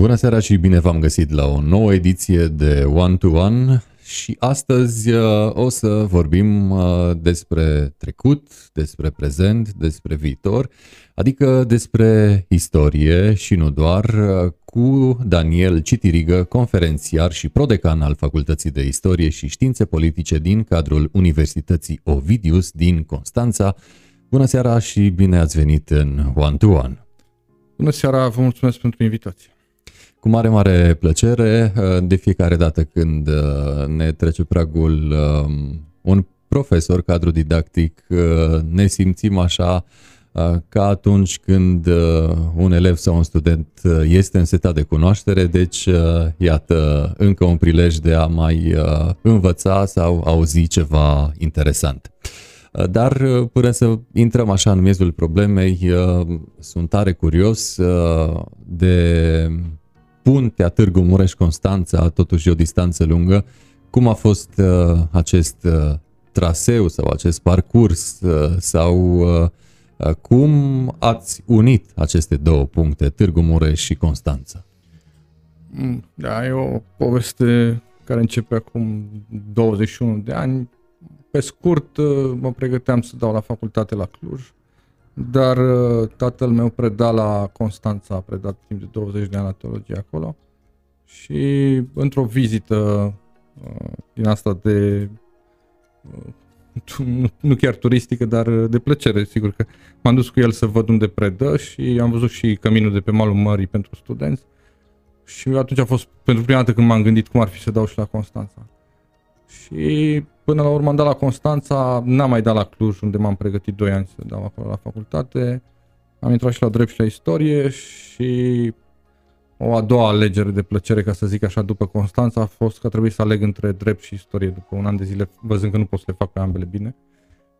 Bună seara și bine v-am găsit la o nouă ediție de One to One și astăzi uh, o să vorbim uh, despre trecut, despre prezent, despre viitor, adică despre istorie și nu doar, uh, cu Daniel Citirigă, conferențiar și prodecan al Facultății de Istorie și Științe Politice din cadrul Universității Ovidius din Constanța. Bună seara și bine ați venit în One to One! Bună seara, vă mulțumesc pentru invitație! Cu mare, mare plăcere, uh, de fiecare dată când uh, ne trece pragul um, un profesor, cadru didactic, uh, ne simțim așa ca atunci când un elev sau un student este însetat de cunoaștere, deci iată încă un prilej de a mai învăța sau auzi ceva interesant. Dar până să intrăm așa în miezul problemei, sunt tare curios de puntea Târgu Mureș-Constanța, totuși o distanță lungă. Cum a fost uh, acest uh, traseu sau acest parcurs uh, sau uh, uh, cum ați unit aceste două puncte, Târgu Mureș și Constanța? Mm, da, e o poveste care începe acum 21 de ani. Pe scurt, uh, mă pregăteam să dau la facultate la Cluj dar uh, tatăl meu preda la Constanța, a predat timp de 20 de ani la teologie acolo și într-o vizită uh, din asta de uh, nu chiar turistică, dar de plăcere, sigur că m-am dus cu el să văd unde predă și am văzut și căminul de pe malul mării pentru studenți și atunci a fost pentru prima dată când m-am gândit cum ar fi să dau și la Constanța. Și până la urmă am dat la Constanța, n-am mai dat la Cluj, unde m-am pregătit 2 ani să dau acolo la facultate. Am intrat și la drept și la istorie și o a doua alegere de plăcere, ca să zic așa, după Constanța a fost că a trebuit să aleg între drept și istorie după un an de zile, văzând că nu pot să le fac pe ambele bine.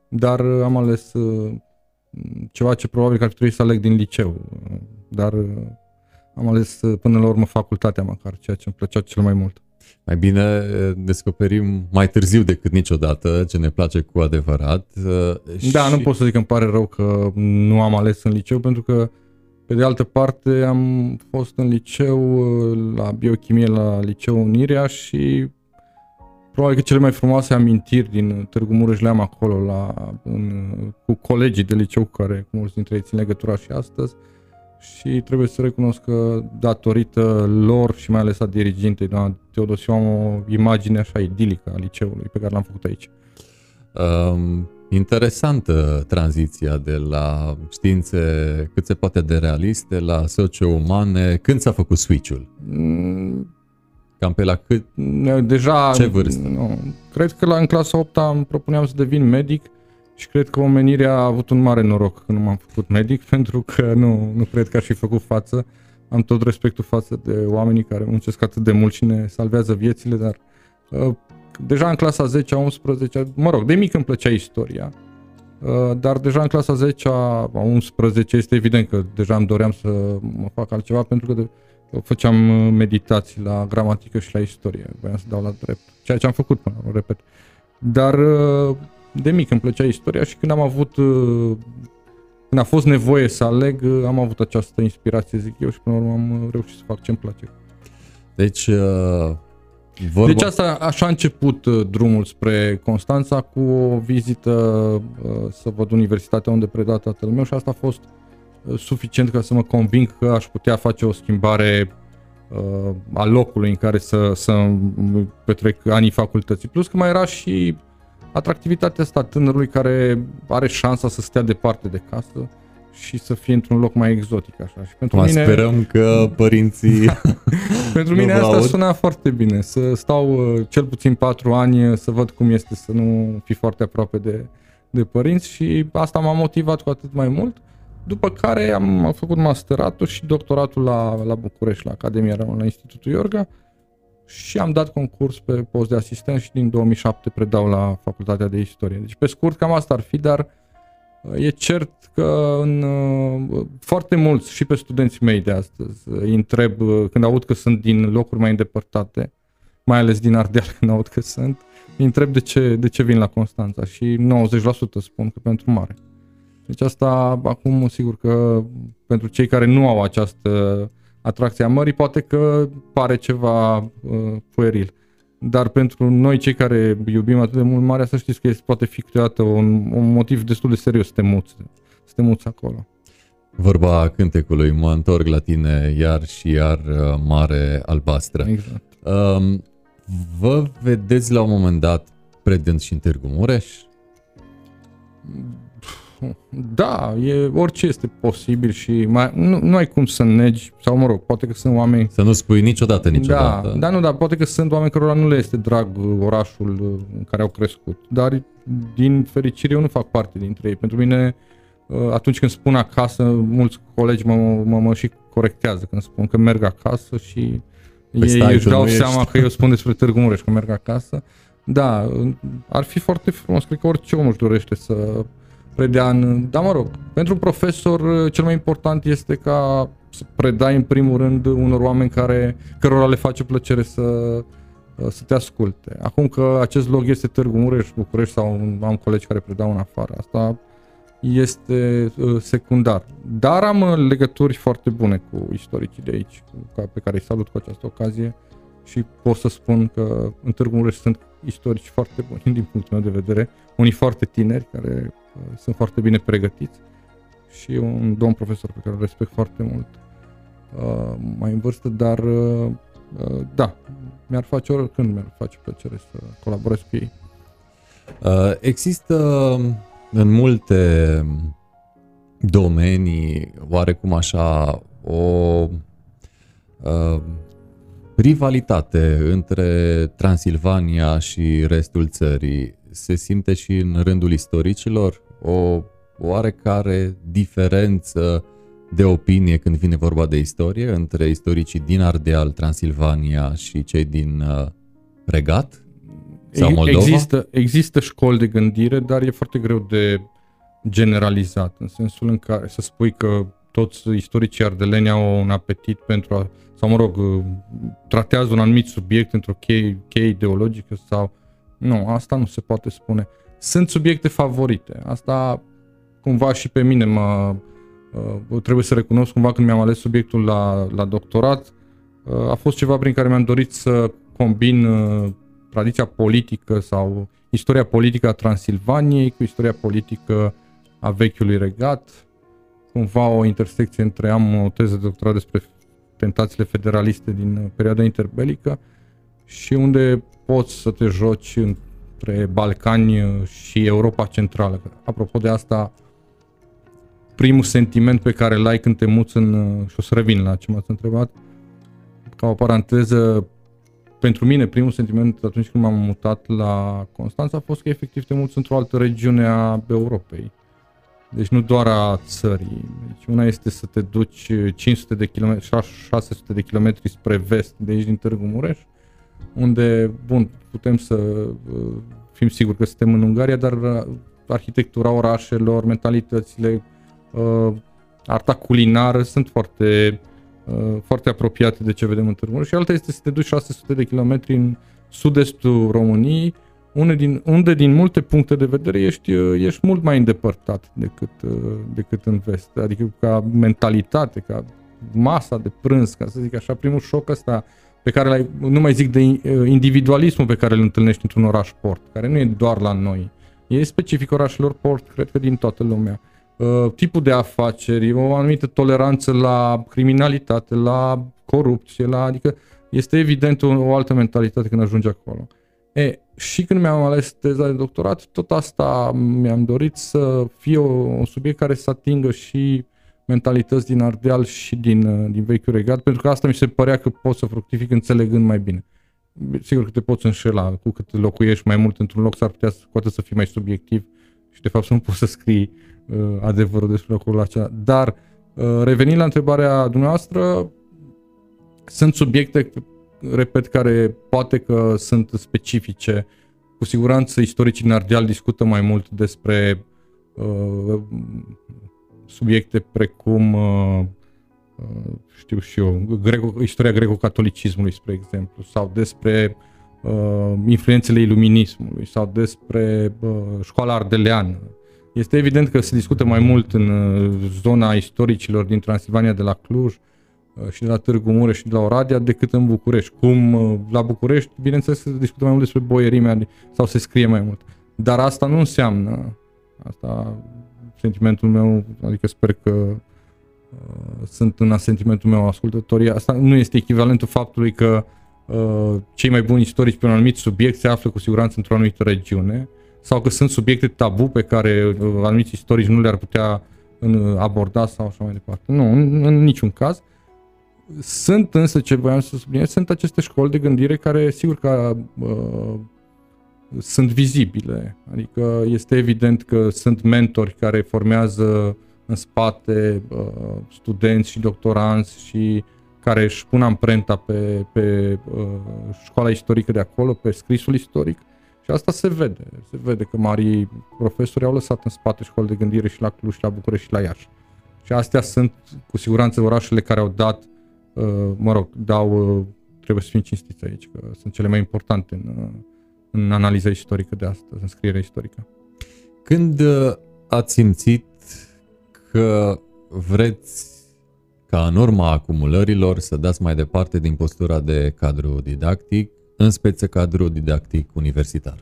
Dar uh, am ales uh, ceva ce probabil că ar trebui să aleg din liceu, dar uh, am ales până la urmă facultatea măcar, ceea ce îmi plăcea cel mai mult. Mai bine descoperim mai târziu decât niciodată ce ne place cu adevărat. Da, și... nu pot să zic că îmi pare rău că nu am ales în liceu, pentru că, pe de altă parte, am fost în liceu, la biochimie, la liceu Unirea și probabil că cele mai frumoase amintiri din Târgu Mureș le am acolo, la, în, cu colegii de liceu, care cu mulți dintre ei țin legătura și astăzi și trebuie să recunosc că datorită lor și mai ales a dirigintei, doamna Teodosiu, am o imagine așa idilică a liceului pe care l-am făcut aici. Um, interesantă tranziția de la științe cât se poate de realiste la socio-umane. Când s-a făcut switch-ul? Mm, Cam pe la cât? Deja... Ce vârstă? Nu, cred că la, în clasa 8 îmi propuneam să devin medic și cred că omenirea a avut un mare noroc că nu m-am făcut medic, pentru că nu, nu cred că aș fi făcut față. Am tot respectul față de oamenii care muncesc atât de mult și ne salvează viețile, dar uh, deja în clasa 10 11 mă rog, de mic îmi plăcea istoria, uh, dar deja în clasa 10 a 11 este evident că deja îmi doream să mă fac altceva, pentru că de, făceam meditații la gramatică și la istorie, voiam să dau la drept, ceea ce am făcut până la repet. Dar uh, de mic îmi plăcea istoria și când am avut uh, când a fost nevoie să aleg, uh, am avut această inspirație, zic eu, și până la urmă am uh, reușit să fac ce-mi place. Deci, uh, vorba... Deci asta, așa a început drumul spre Constanța cu o vizită uh, să văd universitatea unde preda tatăl meu și asta a fost uh, suficient ca să mă conving că aș putea face o schimbare uh, a locului în care să, să petrec anii facultății. Plus că mai era și atractivitatea asta tânărului care are șansa să stea departe de casă și să fie într-un loc mai exotic așa. Și pentru mă mine... sperăm că părinții Pentru mine asta aud. suna foarte bine, să stau uh, cel puțin patru ani uh, să văd cum este să nu fi foarte aproape de, de părinți și asta m-a motivat cu atât mai mult. După care am făcut masteratul și doctoratul la, la București, la Academia Română, la Institutul Iorga și am dat concurs pe post de asistent și din 2007 predau la Facultatea de Istorie. Deci pe scurt cam asta ar fi, dar uh, e cert că în, uh, foarte mulți și pe studenții mei de astăzi îi întreb când aud că sunt din locuri mai îndepărtate, mai ales din Ardeal când aud că sunt, îi întreb de ce, de ce vin la Constanța și 90% spun că pentru mare. Deci asta acum sigur că pentru cei care nu au această atracția mării, poate că pare ceva uh, pueril. Dar pentru noi, cei care iubim atât de mult marea, să știți că este, poate fi câteodată un, un motiv destul de serios să te muți, să te muți acolo. Vorba cântecului, mă întorc la tine iar și iar uh, mare albastră. Exact. Um, vă vedeți la un moment dat predând și în Târgu Mureș? Da, e, orice este posibil și mai, nu, nu ai cum să negi, sau mă rog, poate că sunt oameni... Să nu spui niciodată, niciodată. Da, da, nu, dar poate că sunt oameni cărora nu le este drag orașul în care au crescut, dar din fericire eu nu fac parte dintre ei. Pentru mine, atunci când spun acasă, mulți colegi mă, mă, mă și corectează când spun că merg acasă și păi ei își dau seama ești. că eu spun despre Târgu Mureș că merg acasă. Da, ar fi foarte frumos, cred că orice om își dorește să predea în... Dar mă rog, pentru profesor cel mai important este ca să predai în primul rând unor oameni care, cărora le face plăcere să, să te asculte. Acum că acest loc este Târgu Mureș, București sau am colegi care predau în afară, asta este uh, secundar. Dar am uh, legături foarte bune cu istoricii de aici, pe care îi salut cu această ocazie și pot să spun că în Târgu Mureș sunt istorici foarte buni din punctul meu de vedere, unii foarte tineri care uh, sunt foarte bine pregătiți și un domn profesor pe care îl respect foarte mult uh, mai în vârstă, dar uh, uh, da, mi-ar face oricând mi-ar face plăcere să colaborez cu ei. Uh, există în multe domenii, oarecum așa, o uh, rivalitate între Transilvania și restul țării se simte și în rândul istoricilor o oarecare diferență de opinie când vine vorba de istorie între istoricii din Ardeal, Transilvania și cei din uh, Regat sau Moldova? Există, există școli de gândire, dar e foarte greu de generalizat, în sensul în care să spui că toți istoricii ardeleni au un apetit pentru a sau mă rog, uh, tratează un anumit subiect într-o cheie, cheie ideologică sau... Nu, asta nu se poate spune. Sunt subiecte favorite. Asta cumva și pe mine mă... Uh, trebuie să recunosc cumva când mi-am ales subiectul la, la doctorat, uh, a fost ceva prin care mi-am dorit să combin tradiția politică sau istoria politică a Transilvaniei cu istoria politică a vechiului regat, cumva o intersecție între am o teză de doctorat despre tentațiile federaliste din uh, perioada interbelică și unde poți să te joci între Balcani uh, și Europa Centrală. Apropo de asta, primul sentiment pe care l-ai când te muți în... Uh, și o să revin la ce m-ați întrebat, ca o paranteză, pentru mine primul sentiment atunci când m-am mutat la Constanța a fost că efectiv te muți într-o altă regiune a Europei. Deci nu doar a țării. Deci una este să te duci 500 de km, 600 de kilometri spre vest de aici din Târgu Mureș, unde, bun, putem să uh, fim siguri că suntem în Ungaria, dar uh, arhitectura orașelor, mentalitățile, uh, arta culinară sunt foarte, foarte apropiate de ce vedem în Târgu Mureș. Și alta este să te duci 600 de kilometri în sud-estul României, unde din, unde din multe puncte de vedere ești, uh, ești mult mai îndepărtat decât, uh, decât în vest. Adică ca mentalitate, ca masa de prânz, ca să zic așa, primul șoc ăsta pe care l-ai, nu mai zic de uh, individualismul pe care îl întâlnești într-un oraș port, care nu e doar la noi. E specific orașelor port, cred că din toată lumea. Uh, tipul de afaceri, o anumită toleranță la criminalitate, la corupție, la, adică este evident o, o altă mentalitate când ajungi acolo. E, și când mi-am ales teza de doctorat, tot asta mi-am dorit să fie o, un subiect care să atingă și mentalități din Ardeal și din, din vechiul regat, pentru că asta mi se părea că pot să fructific înțelegând mai bine. Sigur că te poți înșela, cu cât locuiești mai mult într-un loc, s-ar putea cu atât să fii mai subiectiv și de fapt să nu poți să scrii uh, adevărul despre locul acela. Dar uh, revenind la întrebarea dumneavoastră, sunt subiecte repet, care poate că sunt specifice. Cu siguranță istoricii în Ardeal discută mai mult despre uh, subiecte precum, uh, uh, știu și eu, greco, istoria greco-catolicismului, spre exemplu, sau despre uh, influențele iluminismului, sau despre uh, școala ardeleană. Este evident că se discută mai mult în uh, zona istoricilor din Transilvania de la Cluj, uh, și de la Târgu Mureș și de la Oradea decât în București. Cum uh, la București, bineînțeles, se discută mai mult despre boierimea sau se scrie mai mult. Dar asta nu înseamnă, asta sentimentul meu, adică sper că uh, sunt în asentimentul meu ascultătorii, asta nu este echivalentul faptului că uh, cei mai buni istorici pe un anumit subiect se află cu siguranță într-o anumită regiune sau că sunt subiecte tabu pe care uh, anumiți istorici nu le-ar putea în, aborda sau așa mai departe. Nu, în, în niciun caz. Sunt însă, ce voiam să subliniez, sunt aceste școli de gândire care, sigur că uh, sunt vizibile. Adică este evident că sunt mentori care formează în spate uh, studenți și doctoranți și care își pun amprenta pe, pe uh, școala istorică de acolo, pe scrisul istoric. Și asta se vede. Se vede că mari profesori au lăsat în spate școli de gândire și la Cluj, și la București și la Iași. Și astea sunt cu siguranță orașele care au dat, uh, mă rog, dau, uh, trebuie să fim cinstiți aici, că sunt cele mai importante în, uh, în analiza istorică de astăzi, în scrierea istorică. Când uh, ați simțit că vreți ca în urma acumulărilor să dați mai departe din postura de cadru didactic, în speță cadru didactic universitar?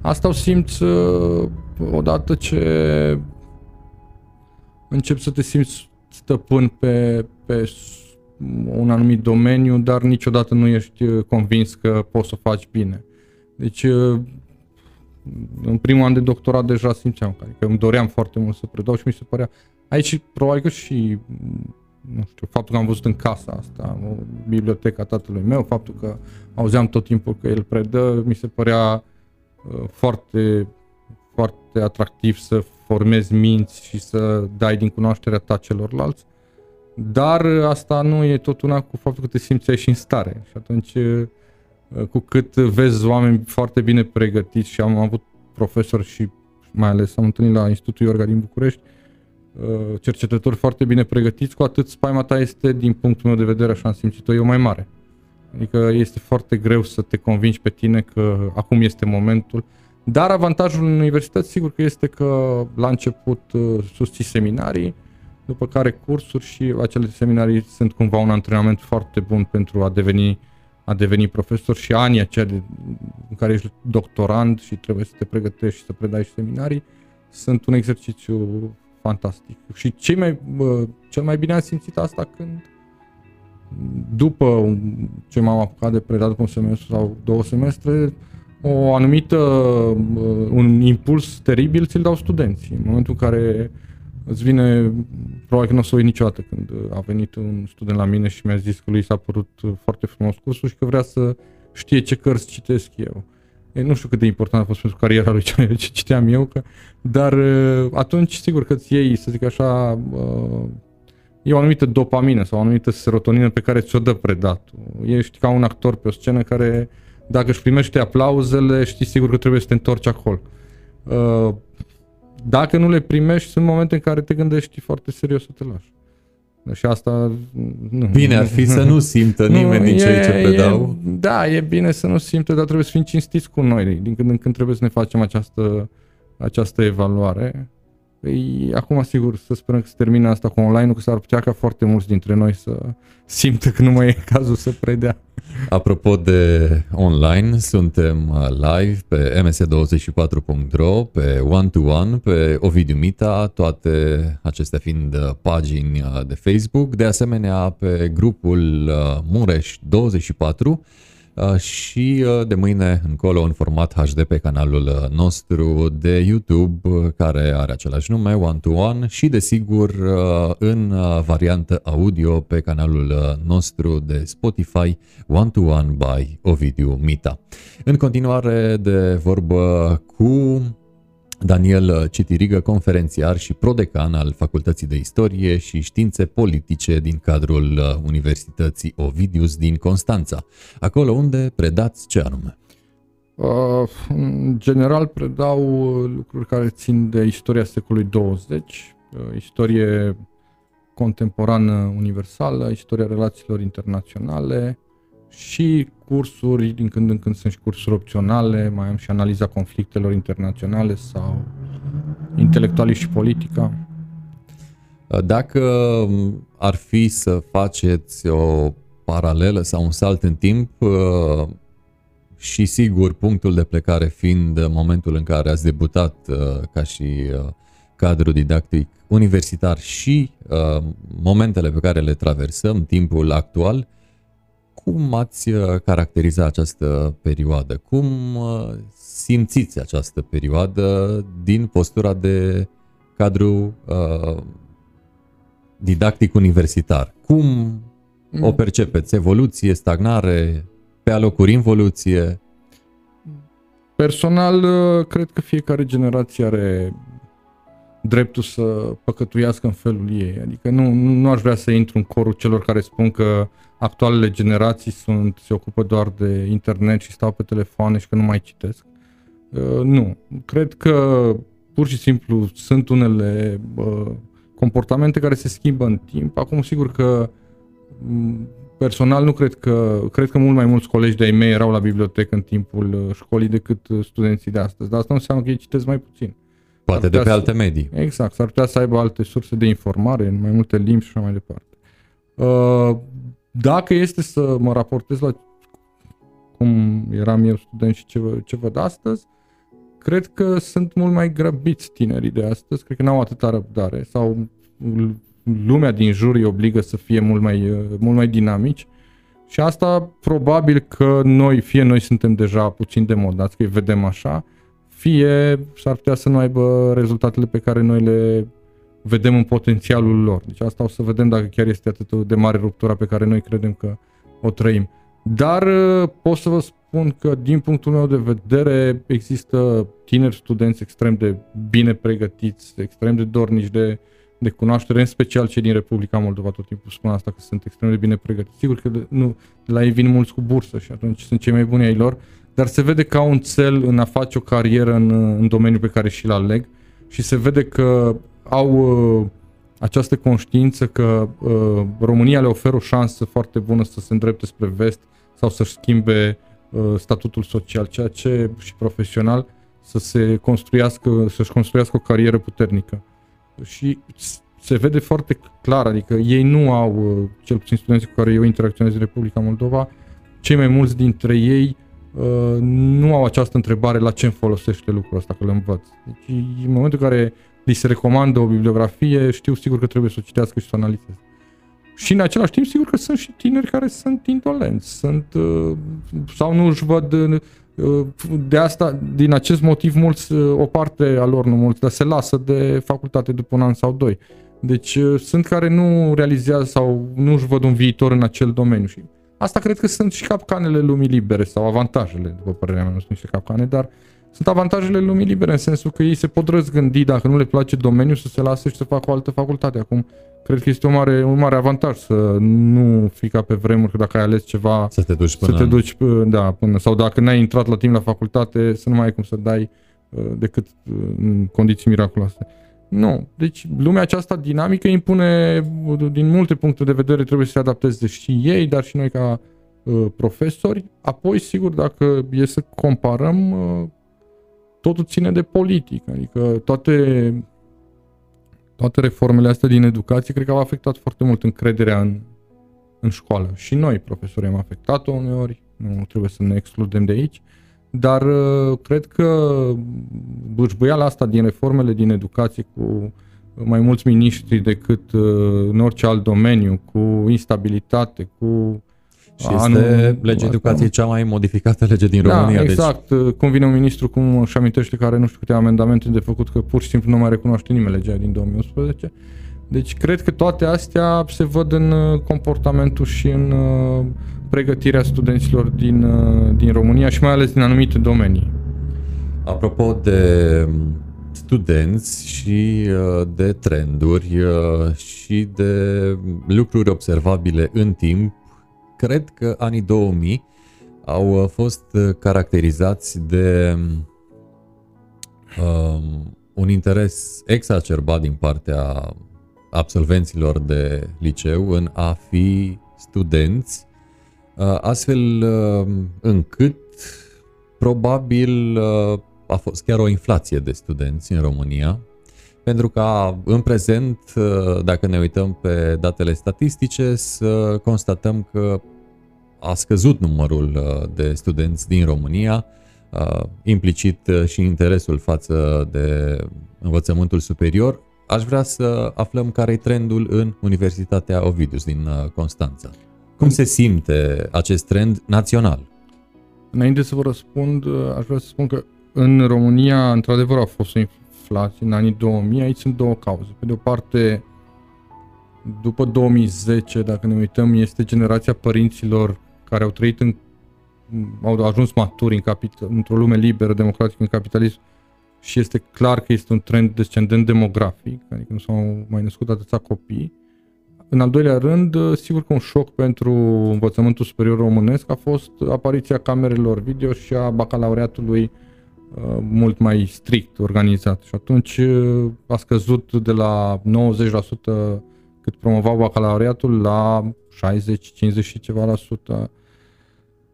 Asta o simți uh, odată ce începi să te simți stăpân pe, pe un anumit domeniu, dar niciodată nu ești uh, convins că poți să o faci bine. Deci, uh, în primul an de doctorat deja simțeam că îmi doream foarte mult să predau și mi se părea... Aici probabil că și nu știu, faptul că am văzut în casa asta, o biblioteca tatălui meu, faptul că auzeam tot timpul că el predă, mi se părea uh, foarte, foarte atractiv să formezi minți și să dai din cunoașterea ta celorlalți. Dar asta nu e tot una cu faptul că te simți și în stare. Și atunci, cu cât vezi oameni foarte bine pregătiți și am avut profesori și mai ales am întâlnit la Institutul Iorga din București, cercetători foarte bine pregătiți, cu atât spaima ta este, din punctul meu de vedere, așa am simțit-o eu, mai mare. Adică este foarte greu să te convingi pe tine că acum este momentul. Dar avantajul universității, sigur că este că la început susții seminarii, după care cursuri și acele seminarii sunt cumva un antrenament foarte bun pentru a deveni, a deveni profesor și anii aceia de, în care ești doctorand și trebuie să te pregătești și să predai și seminarii sunt un exercițiu fantastic. Și cei mai, cel mai bine am simțit asta când după ce m-am apucat de predat după un semestru sau două semestre, o anumită, un impuls teribil ți-l dau studenții. În momentul în care îți vine, probabil că nu o să uit niciodată când a venit un student la mine și mi-a zis că lui s-a părut foarte frumos cursul și că vrea să știe ce cărți citesc eu. E, nu știu cât de important a fost pentru cariera lui ce citeam eu, că, dar atunci sigur că îți iei, să zic așa, e o anumită dopamină sau o anumită serotonină pe care ți-o dă predatul. Ești ca un actor pe o scenă care, dacă își primește aplauzele, știi sigur că trebuie să te întorci acolo. Dacă nu le primești, sunt momente în care te gândești foarte serios să te lași. Și asta... Nu. Bine ar fi să nu simtă nimeni din cei ce predau. E, da, e bine să nu simtă, dar trebuie să fim cinstiți cu noi. Din când în când trebuie să ne facem această, această evaluare. Păi, acum, sigur, să sperăm că se termină asta cu online-ul, că s-ar putea ca foarte mulți dintre noi să simtă că nu mai e cazul să predea. Apropo de online, suntem uh, live pe ms24.ro, pe One-to-One, pe Ovidiu Mita, toate acestea fiind uh, pagini uh, de Facebook, de asemenea pe grupul Mureș 24, Uh, și uh, de mâine încolo în format HD pe canalul uh, nostru de YouTube care are același nume, One to One și desigur în variantă audio pe canalul nostru de Spotify One to One by Ovidiu Mita. În continuare de vorbă cu Daniel Citirigă, conferențiar și prodecan al Facultății de Istorie și Științe Politice din cadrul uh, Universității Ovidius din Constanța, acolo unde predați ce anume? Uh, în general predau lucruri care țin de istoria secolului 20, uh, istorie contemporană universală, istoria relațiilor internaționale, și cursuri, din când în când sunt și cursuri opționale, mai am și analiza conflictelor internaționale sau intelectualii și politica. Dacă ar fi să faceți o paralelă sau un salt în timp uh, și sigur punctul de plecare fiind momentul în care ați debutat uh, ca și uh, cadru didactic universitar și momentele pe care le traversăm, timpul actual, cum ați caracteriza această perioadă? Cum simțiți această perioadă din postura de cadru didactic universitar? Cum o mm. percepeți? Evoluție, stagnare, pe alocuri involuție? Personal, uh, cred că fiecare generație are dreptul să păcătuiască în felul ei. Adică nu, nu aș vrea să intru în corul celor care spun că actualele generații sunt, se ocupă doar de internet și stau pe telefoane și că nu mai citesc. Uh, nu. Cred că pur și simplu sunt unele uh, comportamente care se schimbă în timp. Acum, sigur că personal nu cred că, cred că mult mai mulți colegi de-ai mei erau la bibliotecă în timpul uh, școlii decât uh, studenții de astăzi, dar asta nu înseamnă că ei citesc mai puțin. Poate de pe să, alte medii. Exact, s-ar putea să aibă alte surse de informare în mai multe limbi și așa mai departe. Uh, dacă este să mă raportez la cum eram eu student și ce, ce văd astăzi, cred că sunt mult mai grăbiți tinerii de astăzi, cred că n-au atâta răbdare sau lumea din jur îi obligă să fie mult mai, uh, mult mai dinamici și asta probabil că noi, fie noi suntem deja puțin demodați, că îi vedem așa, fie s-ar putea să nu aibă rezultatele pe care noi le vedem în potențialul lor. Deci asta o să vedem dacă chiar este atât de mare ruptura pe care noi credem că o trăim. Dar uh, pot să vă spun că din punctul meu de vedere există tineri studenți extrem de bine pregătiți, extrem de dornici de de cunoaștere, în special cei din Republica Moldova, tot timpul spun asta, că sunt extrem de bine pregătiți. Sigur că nu, la ei vin mulți cu bursă și atunci sunt cei mai buni ai lor, dar se vede că au un cel în a face o carieră în, în domeniul pe care și-l aleg și se vede că au uh, această conștiință că uh, România le oferă o șansă foarte bună să se îndrepte spre vest sau să-și schimbe uh, statutul social, ceea ce și profesional să se construiască, să-și construiască o carieră puternică. Și se vede foarte clar, adică ei nu au, uh, cel puțin studenții cu care eu interacționez în Republica Moldova, cei mai mulți dintre ei uh, nu au această întrebare la ce îmi folosește lucrul ăsta, că le învăț. Deci în momentul în care li se recomandă o bibliografie, știu sigur că trebuie să o citească și să o analizeze. Și în același timp, sigur că sunt și tineri care sunt indolenți, sunt, uh, sau nu își văd de asta, din acest motiv, mulți, o parte a lor, nu mulți, dar se lasă de facultate după un an sau doi. Deci sunt care nu realizează sau nu își văd un viitor în acel domeniu și asta cred că sunt și capcanele lumii libere sau avantajele, după părerea mea, nu sunt niște capcane, dar sunt avantajele lumii libere în sensul că ei se pot răzgândi dacă nu le place domeniul să se lasă și să facă o altă facultate. Acum cred că este un mare, un mare avantaj să nu fii ca pe vremuri, că dacă ai ales ceva, să te duci până, să te duci, da, până, sau dacă n-ai intrat la timp la facultate, să nu mai ai cum să dai uh, decât uh, în condiții miraculoase. Nu. Deci lumea aceasta dinamică impune, din multe puncte de vedere, trebuie să se adapteze și ei, dar și noi ca uh, profesori. Apoi, sigur, dacă e să comparăm, uh, totul ține de politică. Adică toate toate reformele astea din educație cred că au afectat foarte mult încrederea în, în școală. Și noi, profesori, am afectat-o uneori, nu trebuie să ne excludem de aici, dar uh, cred că bâșbâiala asta din reformele din educație cu mai mulți miniștri decât uh, în orice alt domeniu, cu instabilitate, cu și este legea educației cea mai modificată lege din da, România. Deci- exact. Deci... Cum vine un ministru, cum își amintește, care nu știu câte amendamente de făcut, că pur și simplu nu mai recunoaște nimeni legea din 2011. Deci cred că toate astea se văd în uh, comportamentul și în uh, pregătirea studenților din, din România și mai ales din anumite domenii. Apropo de um, studenți și de trenduri și de lucruri observabile în timp, cred că anii 2000 au uh, fost uh, caracterizați de um, un interes exacerbat din partea absolvenților de liceu în a fi studenți, uh, astfel încât probabil a fost chiar o inflație de studenți în România pentru ca în prezent, dacă ne uităm pe datele statistice, să constatăm că a scăzut numărul de studenți din România, implicit și interesul față de învățământul superior. Aș vrea să aflăm care e trendul în Universitatea Ovidius din Constanța. Cum se simte acest trend național? Înainte să vă răspund, aș vrea să spun că în România, într-adevăr, a fost o inflație în anii 2000. Aici sunt două cauze. Pe de o parte, după 2010, dacă ne uităm, este generația părinților care au trăit în au ajuns maturi în capital, într-o lume liberă, democratică, în capitalism și este clar că este un trend descendent demografic, adică nu s-au mai născut atâția copii. În al doilea rând, sigur că un șoc pentru învățământul superior românesc a fost apariția camerelor video și a bacalaureatului uh, mult mai strict organizat. Și atunci uh, a scăzut de la 90% cât promovau bacalaureatul la 60, 50 și ceva la sută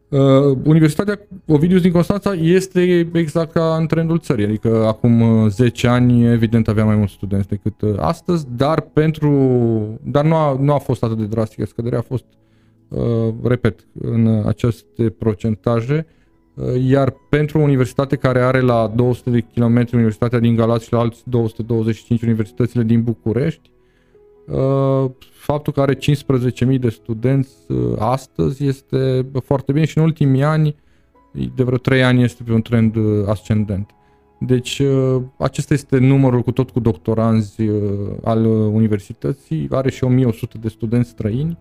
Uh, Universitatea Ovidius din Constanța este exact ca în trendul țării, adică acum 10 uh, ani evident avea mai mulți studenți decât uh, astăzi, dar pentru dar nu a, nu a fost atât de drastică scăderea, a fost uh, repet, în aceste procentaje, uh, iar pentru o universitate care are la 200 de km Universitatea din Galați și la alți 225 universitățile din București, uh, faptul că are 15.000 de studenți uh, astăzi este foarte bine și în ultimii ani, de vreo 3 ani, este pe un trend uh, ascendent. Deci uh, acesta este numărul cu tot cu doctoranzi al universității, are și 1100 de studenți străini,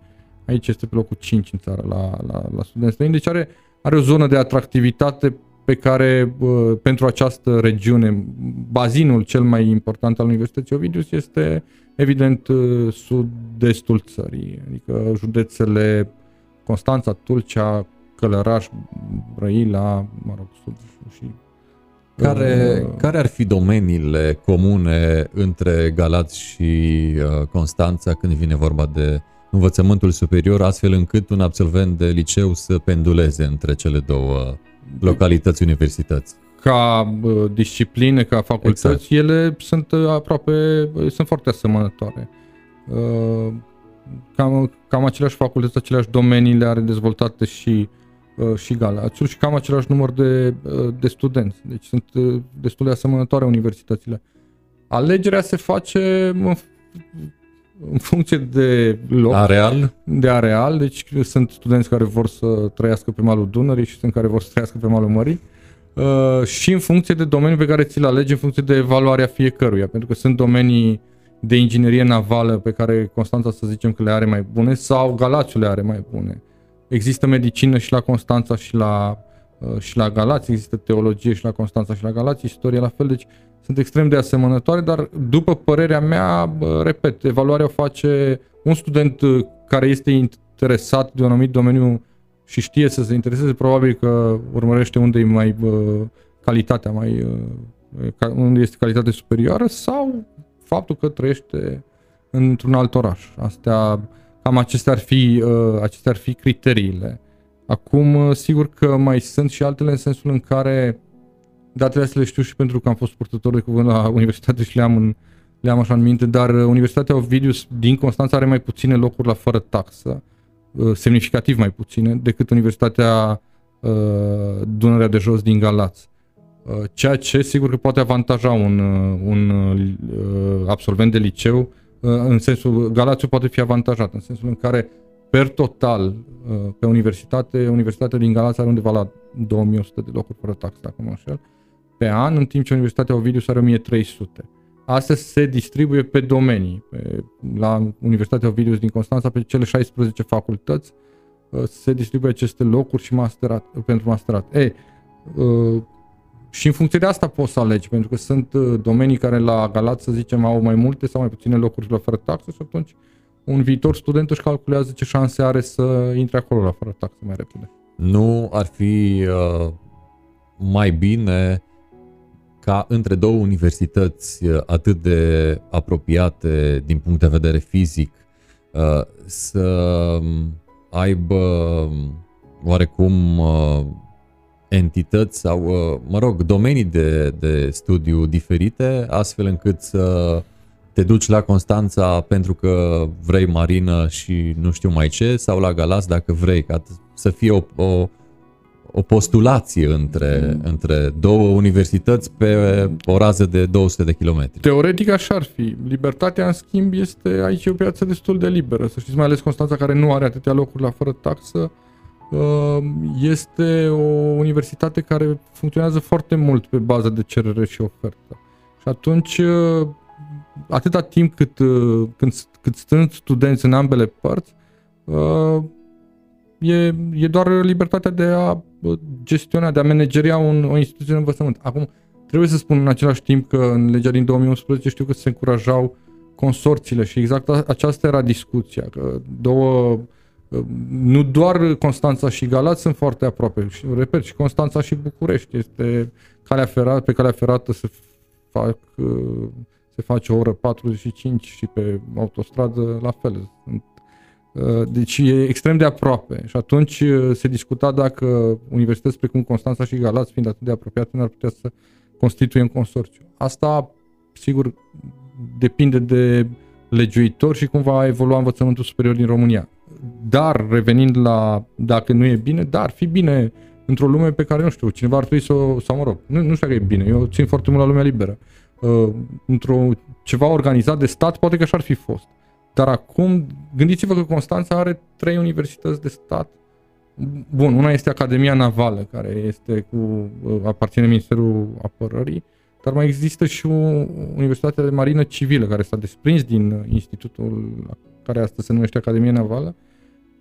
aici este pe locul 5 în țară la, la, la studenți străini, deci are, are o zonă de atractivitate pe care pentru această regiune, bazinul cel mai important al Universității Ovidius este evident uh, sud-estul țării, adică județele Constanța, Tulcea, Călăraș, Brăila, mă rog, sud și care, uh, care ar fi domeniile comune între Galați și uh, Constanța când vine vorba de învățământul superior, astfel încât un absolvent de liceu să penduleze între cele două localități universități? ca discipline, ca facultăți, exact. ele sunt uh, aproape, sunt foarte asemănătoare. Uh, cam, cam aceleași facultăți, aceleași domenii le are dezvoltate și, uh, și Galațiul și cam același număr de, de studenți. Deci sunt destul de asemănătoare universitățile. Alegerea se face în, în funcție de loc. Areal? De areal, deci sunt studenți care vor să trăiască pe malul Dunării și sunt care vor să trăiască pe malul Mării. Uh, și în funcție de domeniul pe care ți-l alegi, în funcție de evaluarea fiecăruia, pentru că sunt domenii de inginerie navală pe care Constanța să zicem că le are mai bune sau Galațiul le are mai bune. Există medicină și la Constanța și la, uh, și la Galați, există teologie și la Constanța și la Galați, istorie la fel, deci sunt extrem de asemănătoare, dar după părerea mea, repet, evaluarea o face un student uh, care este interesat de un anumit domeniu și știe să se intereseze, probabil că urmărește unde e mai uh, calitatea mai uh, unde este calitatea superioară sau faptul că trăiește într-un alt oraș. Astea, cam acestea ar fi, uh, acestea ar fi criteriile. Acum, uh, sigur că mai sunt și altele în sensul în care datele astea le știu și pentru că am fost purtător de cuvânt la universitate și le-am, în, le-am așa în minte, dar uh, Universitatea Ovidius din Constanța are mai puține locuri la fără taxă Uh, semnificativ mai puține decât Universitatea uh, Dunărea de Jos din Galați. Uh, ceea ce sigur că poate avantaja un, un absolvent de liceu în sensul, Galațiu poate fi avantajat în sensul în care per total pe universitate, Universitatea din Galați are undeva la 2100 de locuri fără taxă, dacă nu așa, pe an, în timp ce Universitatea Ovidiu are 1300. Astea se distribuie pe domenii. Pe, la Universitatea Ovidius din Constanța, pe cele 16 facultăți, uh, se distribuie aceste locuri și masterat, pentru masterat. E, uh, și în funcție de asta poți să alegi, pentru că sunt uh, domenii care la Galați, să zicem, au mai multe sau mai puține locuri la fără taxă și atunci un viitor student își calculează ce șanse are să intre acolo la fără taxă mai repede. Nu ar fi uh, mai bine ca între două universități uh, atât de apropiate din punct de vedere fizic uh, să aibă um, oarecum uh, entități sau, uh, mă rog, domenii de, de studiu diferite, astfel încât să te duci la Constanța pentru că vrei marină și nu știu mai ce, sau la Galați dacă vrei, ca să fie o, o, o postulație între, mm. între două universități pe o rază de 200 de kilometri. Teoretic așa ar fi. Libertatea, în schimb, este aici o piață destul de liberă. Să știți, mai ales Constanța, care nu are atâtea locuri la fără taxă, uh, este o universitate care funcționează foarte mult pe bază de cerere și ofertă. Și atunci, uh, atâta timp cât, uh, când, cât sunt studenți în ambele părți, e, e doar libertatea de a gestiona, de a manageria un, o instituție de învățământ. Acum, trebuie să spun în același timp că în legea din 2011 știu că se încurajau consorțiile și exact aceasta era discuția, că două nu doar Constanța și Galați sunt foarte aproape, și, repet, și Constanța și București este calea ferată, pe calea ferată se fac se face o oră 45 și pe autostradă la fel. Sunt Uh, deci e extrem de aproape și atunci uh, se discuta dacă universități precum Constanța și Galați, fiind atât de apropiate, nu ar putea să constituie un consorțiu. Asta, sigur, depinde de legiuitor și cum va evolua învățământul superior din România. Dar, revenind la dacă nu e bine, dar ar fi bine într-o lume pe care, nu știu, cineva ar trebui să o, sau mă rog, nu, nu știu dacă e bine, eu țin foarte mult la lumea liberă. Uh, într-o ceva organizat de stat, poate că așa ar fi fost. Dar acum, gândiți-vă că Constanța are trei universități de stat. Bun, una este Academia Navală, care este cu, aparține Ministerul Apărării, dar mai există și o Universitate de Marină Civilă, care s-a desprins din institutul care astăzi se numește Academia Navală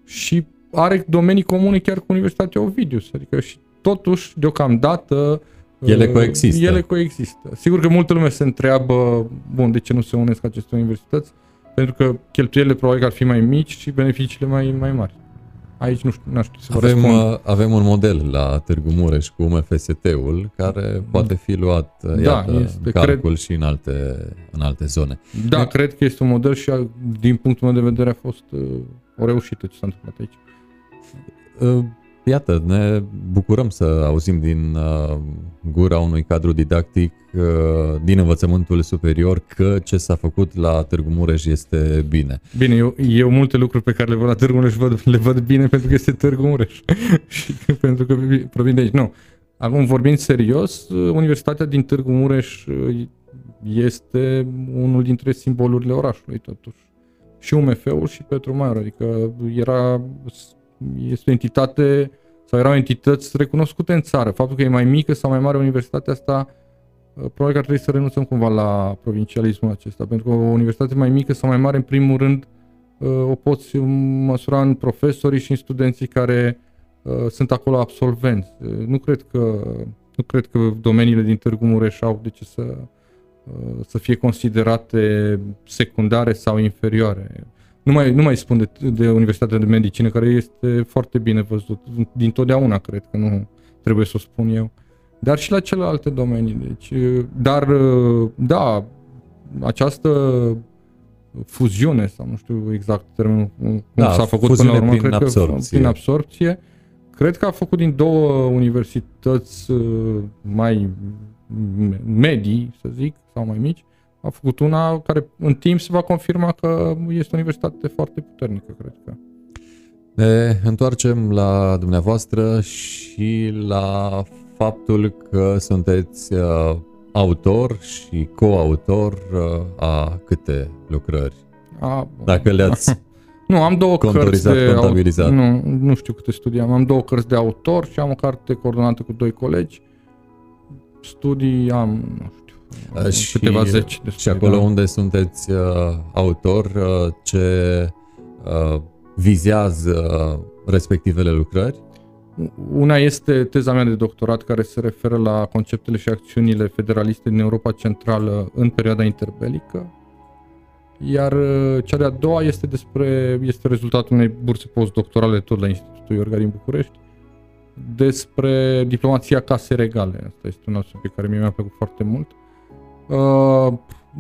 și are domenii comune chiar cu Universitatea Ovidius, adică și totuși, deocamdată, ele coexistă. Ele coexistă. Sigur că multă lume se întreabă, bun, de ce nu se unesc aceste universități? Pentru că cheltuielile probabil ar fi mai mici și beneficiile mai, mai mari. Aici nu știu, nu știu să avem, uh, avem un model la Târgu Mureș cu MFST-ul care poate fi luat uh, da, iată, este, în calcul cred, și în alte, în alte zone. Da, de- cred că este un model și din punctul meu de vedere a fost uh, o reușită ce s-a întâmplat aici. Uh, Iată, ne bucurăm să auzim din uh, gura unui cadru didactic uh, din învățământul superior că ce s-a făcut la Târgu Mureș este bine. Bine, eu, eu multe lucruri pe care le văd la Târgu Mureș văd, le văd bine pentru că este Târgu Mureș și pentru că provin de aici. Nu. Acum, vorbind serios, Universitatea din Târgu Mureș uh, este unul dintre simbolurile orașului, totuși. Și UMF-ul și Petru Maior, adică era este o entitate sau erau entități recunoscute în țară. Faptul că e mai mică sau mai mare universitatea asta, uh, probabil că ar trebui să renunțăm cumva la provincialismul acesta, pentru că o universitate mai mică sau mai mare, în primul rând, uh, o poți măsura în profesorii și în studenții care uh, sunt acolo absolvenți. Nu cred că, nu cred că domeniile din Târgu Mureș au de ce să, să fie considerate secundare sau inferioare. Nu mai, nu mai spun de, de Universitatea de Medicină, care este foarte bine văzut. Din totdeauna, cred că nu trebuie să o spun eu. Dar și la celelalte domenii. Deci, dar, da, această fuziune, sau nu știu exact termenul cum da, s-a făcut până la urmă, cred absorpție. că prin absorpție, cred că a făcut din două universități uh, mai medii, să zic, sau mai mici, a făcut una care în timp se va confirma că este o universitate foarte puternică, cred că. Ne întoarcem la dumneavoastră și la faptul că sunteți uh, autor și coautor uh, a câte lucrări? A, Dacă le-ați Nu, am două cărți de contabilizat. Nu, nu știu câte studii am. Am două cărți de autor și am o carte coordonată cu doi colegi. Studii am, nu știu, Uh, și, câteva zeci. De și acolo da. unde sunteți uh, autor, uh, ce uh, vizează respectivele lucrări? Una este teza mea de doctorat care se referă la conceptele și acțiunile federaliste din Europa Centrală în perioada interbelică. Iar uh, cea de-a doua este despre este rezultatul unei burse postdoctorale tot la Institutul Iorga din București despre diplomația case regale. Asta este un alt subiect care mi-a plăcut foarte mult. Uh, Uh,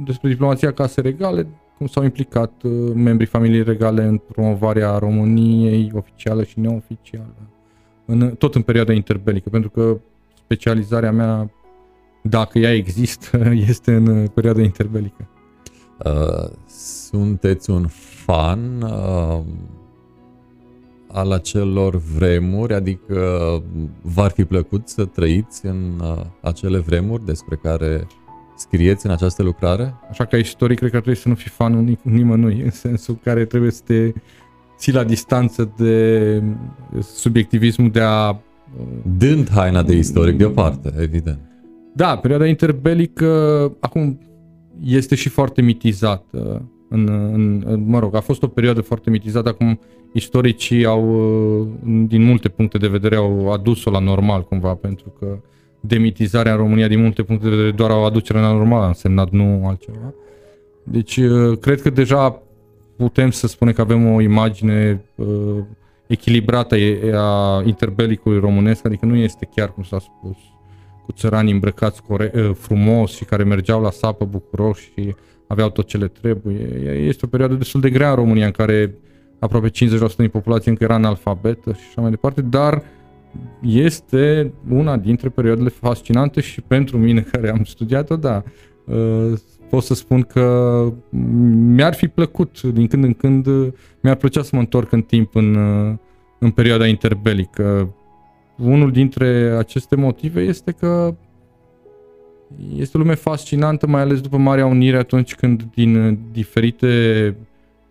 despre diplomația case regale, cum s-au implicat uh, membrii familiei regale în promovarea României oficială și neoficială în, tot în perioada interbelică, pentru că specializarea mea, dacă ea există, este în perioada interbelică. Uh, sunteți un fan uh, al acelor vremuri, adică v-ar fi plăcut să trăiți în uh, acele vremuri despre care scrieți în această lucrare? Așa ca istoric, cred că trebuie să nu fii fanul nimănui, în sensul care trebuie să te ții la distanță de subiectivismul de a... Uh, Dând haina de istoric deoparte, evident. Da, perioada interbelică acum este și foarte mitizată. În, în, mă rog, a fost o perioadă foarte mitizată, acum istoricii au, uh, din multe puncte de vedere, au adus-o la normal cumva, pentru că demitizarea în România, din multe puncte de vedere, doar o aducere la normal a însemnat, nu altceva. Deci, uh, cred că deja putem să spunem că avem o imagine uh, echilibrată a interbelicului românesc, adică nu este chiar cum s-a spus, cu țărani îmbrăcați core- uh, frumos și care mergeau la sapă bucuroși și aveau tot ce le trebuie. Este o perioadă destul de grea în România în care aproape 50% din populație încă era analfabetă și așa mai departe, dar este una dintre perioadele fascinante și pentru mine care am studiat-o, da, uh, pot să spun că mi-ar fi plăcut din când în când, mi-ar plăcea să mă întorc în timp în, în perioada interbelică. Unul dintre aceste motive este că este o lume fascinantă, mai ales după Marea Unire, atunci când din diferite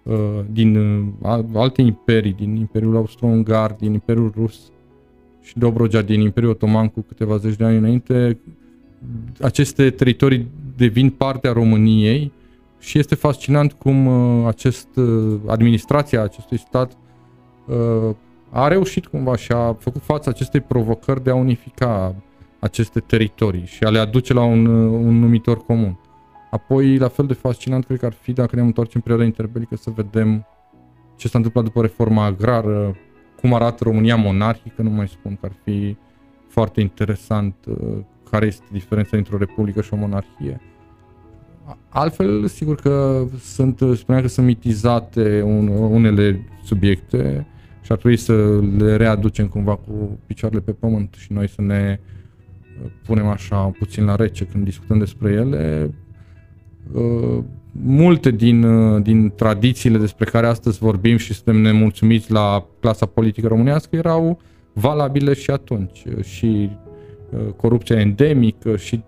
uh, din uh, alte imperii, din Imperiul Austro-Ungar, din Imperiul Rus și Dobrogea din Imperiul Otoman cu câteva zeci de ani înainte, aceste teritorii devin parte a României și este fascinant cum uh, acest, uh, administrația acestui stat uh, a reușit cumva și a făcut față acestei provocări de a unifica aceste teritorii și a le aduce la un, un numitor comun. Apoi, la fel de fascinant, cred că ar fi dacă ne întoarcem în perioada interbelică să vedem ce s-a întâmplat după reforma agrară, cum arată România monarhică, nu mai spun că ar fi foarte interesant care este diferența dintre o republică și o monarhie. Altfel, sigur că sunt, spuneam că sunt mitizate un, unele subiecte și ar trebui să le readucem cumva cu picioarele pe pământ și noi să ne uh, punem așa puțin la rece când discutăm despre ele. Uh, multe din, uh, din tradițiile despre care astăzi vorbim și suntem nemulțumiți la clasa politică românească erau valabile și atunci și Uh, corupția endemică și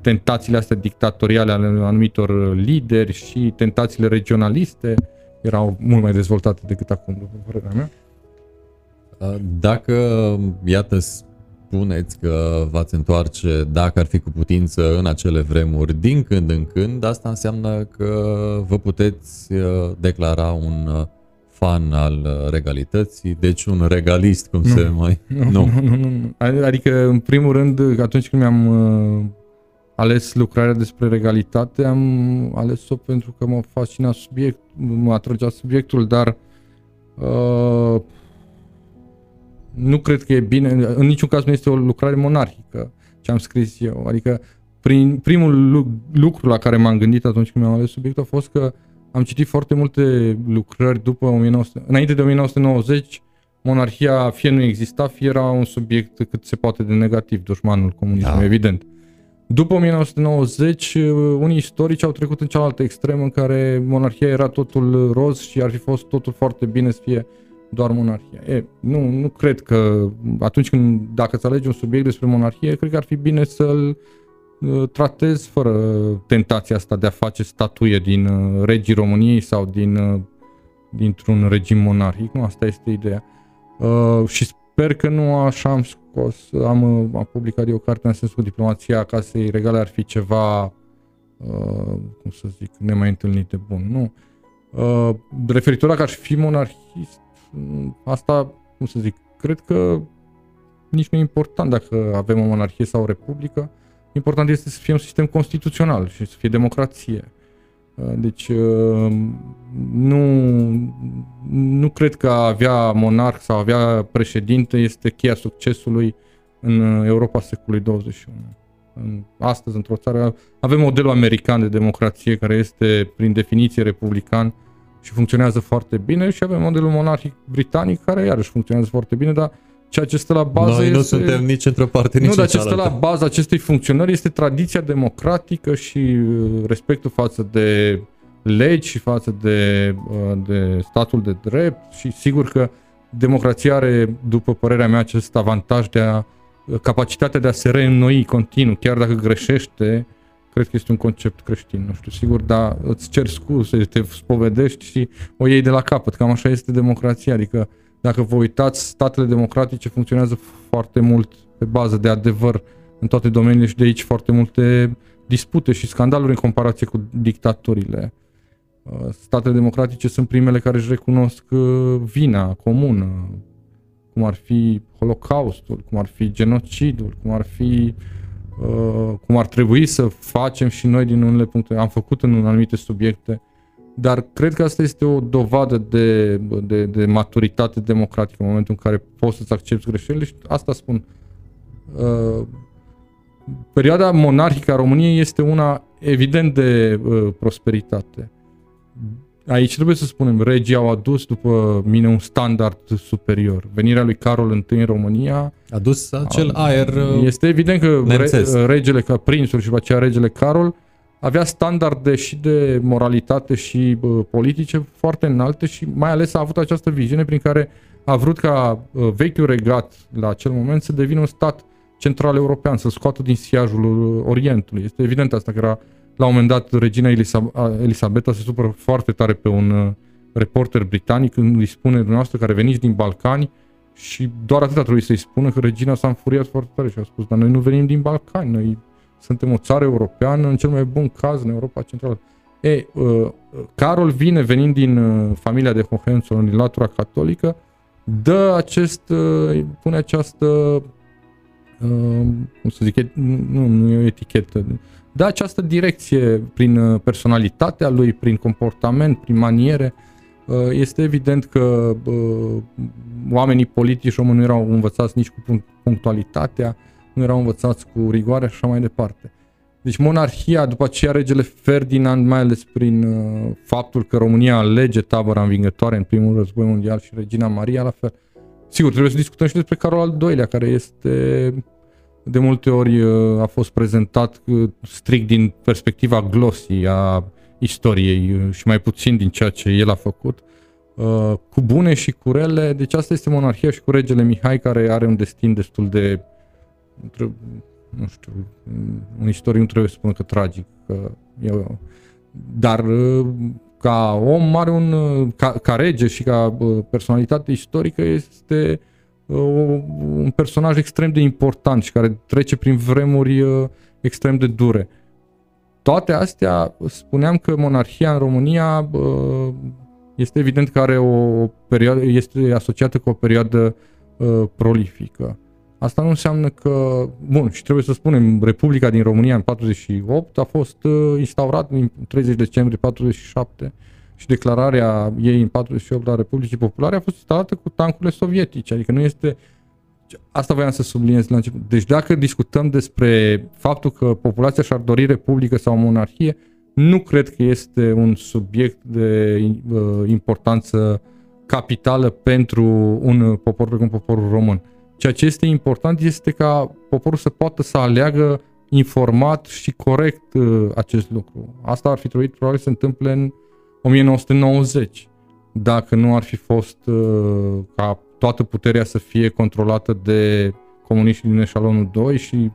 tentațiile astea dictatoriale ale anumitor lideri și tentațiile regionaliste erau mult mai dezvoltate decât acum, după părerea mea. Uh, dacă, iată, spuneți că v-ați întoarce, dacă ar fi cu putință, în acele vremuri, din când în când, asta înseamnă că vă puteți uh, declara un fan al uh, regalității, deci un regalist, cum nu. se mai... Nu, nu. Nu, nu, nu. Adică, în primul rând, atunci când mi-am uh, ales lucrarea despre regalitate, am ales-o pentru că mă fascina subiect, mă atragea subiectul, dar uh, nu cred că e bine, în niciun caz nu este o lucrare monarhică ce am scris eu. Adică prin, primul lucru la care m-am gândit atunci când mi-am ales subiectul a fost că am citit foarte multe lucrări după 1900, înainte de 1990, monarhia fie nu exista, fie era un subiect cât se poate de negativ, dușmanul comunismului, da. evident. După 1990, unii istorici au trecut în cealaltă extremă în care monarhia era totul roz și ar fi fost totul foarte bine să fie doar monarhia. E, nu, nu cred că atunci când, dacă îți alegi un subiect despre monarhie, cred că ar fi bine să-l Uh, tratez fără tentația asta de a face statuie din uh, regii României sau din, uh, dintr-un regim monarhic. Nu, asta este ideea. Uh, și sper că nu așa am scos, am, am publicat eu o carte în sensul diplomația casei regale ar fi ceva, uh, cum să zic, nemai întâlnit de bun. Nu. Uh, referitor la că aș fi monarhist, asta, cum să zic, cred că nici nu e important dacă avem o monarhie sau o republică. Important este să fie un sistem constituțional și să fie democrație. Uh, deci uh, nu, nu cred că a avea monarh sau a avea președinte este cheia succesului în Europa secolului 21. Astăzi, într-o țară, avem modelul american de democrație care este prin definiție republican și funcționează foarte bine și avem modelul monarhic britanic care iarăși funcționează foarte bine, dar ceea ce stă la bază Noi este... nu suntem nici într-o parte, nici Nu, dar în ce stă cealaltă. la baza acestei funcționări este tradiția democratică și uh, respectul față de legi și față de, uh, de statul de drept și sigur că democrația are, după părerea mea, acest avantaj de a capacitatea de a se reînnoi continuu, chiar dacă greșește, cred că este un concept creștin, nu știu, sigur, dar îți cer scuze, te spovedești și o iei de la capăt, cam așa este democrația, adică dacă vă uitați, statele democratice funcționează foarte mult pe bază de adevăr în toate domeniile și de aici foarte multe dispute și scandaluri în comparație cu dictaturile. Uh, Statele democratice sunt primele care își recunosc uh, vina comună, cum ar fi Holocaustul, cum ar fi genocidul, cum ar fi uh, cum ar trebui să facem și noi din unele puncte, am făcut în anumite subiecte, dar cred că asta este o dovadă de, de, de maturitate democratică în momentul în care poți să-ți accepti greșelile și asta spun. Uh, perioada monarhică a României este una evident de uh, prosperitate. Aici trebuie să spunem, regii au adus după mine un standard superior. Venirea lui Carol I în România A dus acel aer... uh, este evident că nemțesc. re, regele, ca prințul și după aceea regele Carol avea standarde și de moralitate și bă, politice foarte înalte și mai ales a avut această viziune prin care a vrut ca uh, vechiul regat la acel moment să devină un stat central european, să scoată din siajul uh, Orientului. Este evident asta că era la un moment dat regina Elisa, a, Elisabeta se supără foarte tare pe un uh, reporter britanic când îi spune dumneavoastră care veniți din Balcani și doar atât a trebuit să-i spună că regina s-a înfuriat foarte tare și a spus, dar noi nu venim din Balcani, noi suntem o țară europeană, în cel mai bun caz, în Europa Centrală. E, uh, Carol vine, venind din uh, familia de Hohenzollern, din latura catolică, dă acest, uh, pune această, uh, cum să zic, et- nu, nu e o etichetă, dă această direcție prin uh, personalitatea lui, prin comportament, prin maniere. Uh, Este evident că uh, oamenii politici români nu erau învățați nici cu punct- punctualitatea, nu erau învățați cu rigoare și așa mai departe. Deci monarhia, după aceea regele Ferdinand, mai ales prin uh, faptul că România alege tabăra învingătoare în primul război mondial și regina Maria la fel. Sigur, trebuie să discutăm și despre Carol al II-lea, care este de multe ori uh, a fost prezentat uh, strict din perspectiva glossy a istoriei uh, și mai puțin din ceea ce el a făcut. Uh, Cu bune și cu rele, deci asta este monarhia și cu regele Mihai care are un destin destul de tre- nu știu, un istoric nu trebuie să spună că tragic, că e, dar uh, ca om are un, uh, ca, ca rege și ca uh, personalitate istorică este uh, un personaj extrem de important și care trece prin vremuri uh, extrem de dure. Toate astea, spuneam că monarhia în România uh, este evident că are o perioadă, este asociată cu o perioadă uh, prolifică. Asta nu înseamnă că, bun, și trebuie să spunem, Republica din România în 48 a fost uh, instaurată în 30 decembrie 47 și declararea ei în 48 a Republicii Populare a fost instalată cu tancurile sovietice, adică nu este Asta voiam să subliniez la început. Deci dacă discutăm despre faptul că populația și-ar dori republică sau monarhie, nu cred că este un subiect de uh, importanță capitală pentru un popor precum poporul român. Ceea ce este important este ca poporul să poată să aleagă informat și corect uh, acest lucru. Asta ar fi trebuit probabil să se întâmple în 1990, dacă nu ar fi fost uh, ca toată puterea să fie controlată de comuniștii din eșalonul 2 și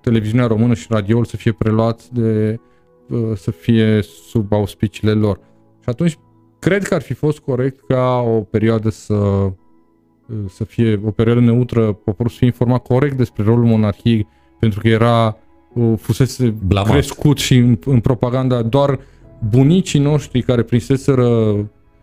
televiziunea română și radioul să fie preluați de uh, să fie sub auspiciile lor. Și atunci cred că ar fi fost corect ca o perioadă să uh, să fie o perioadă neutră, poporul să fie informat corect despre rolul monarhiei, pentru că era uh, fusese Blamat. crescut și în, în propaganda doar bunicii noștri care prinseseră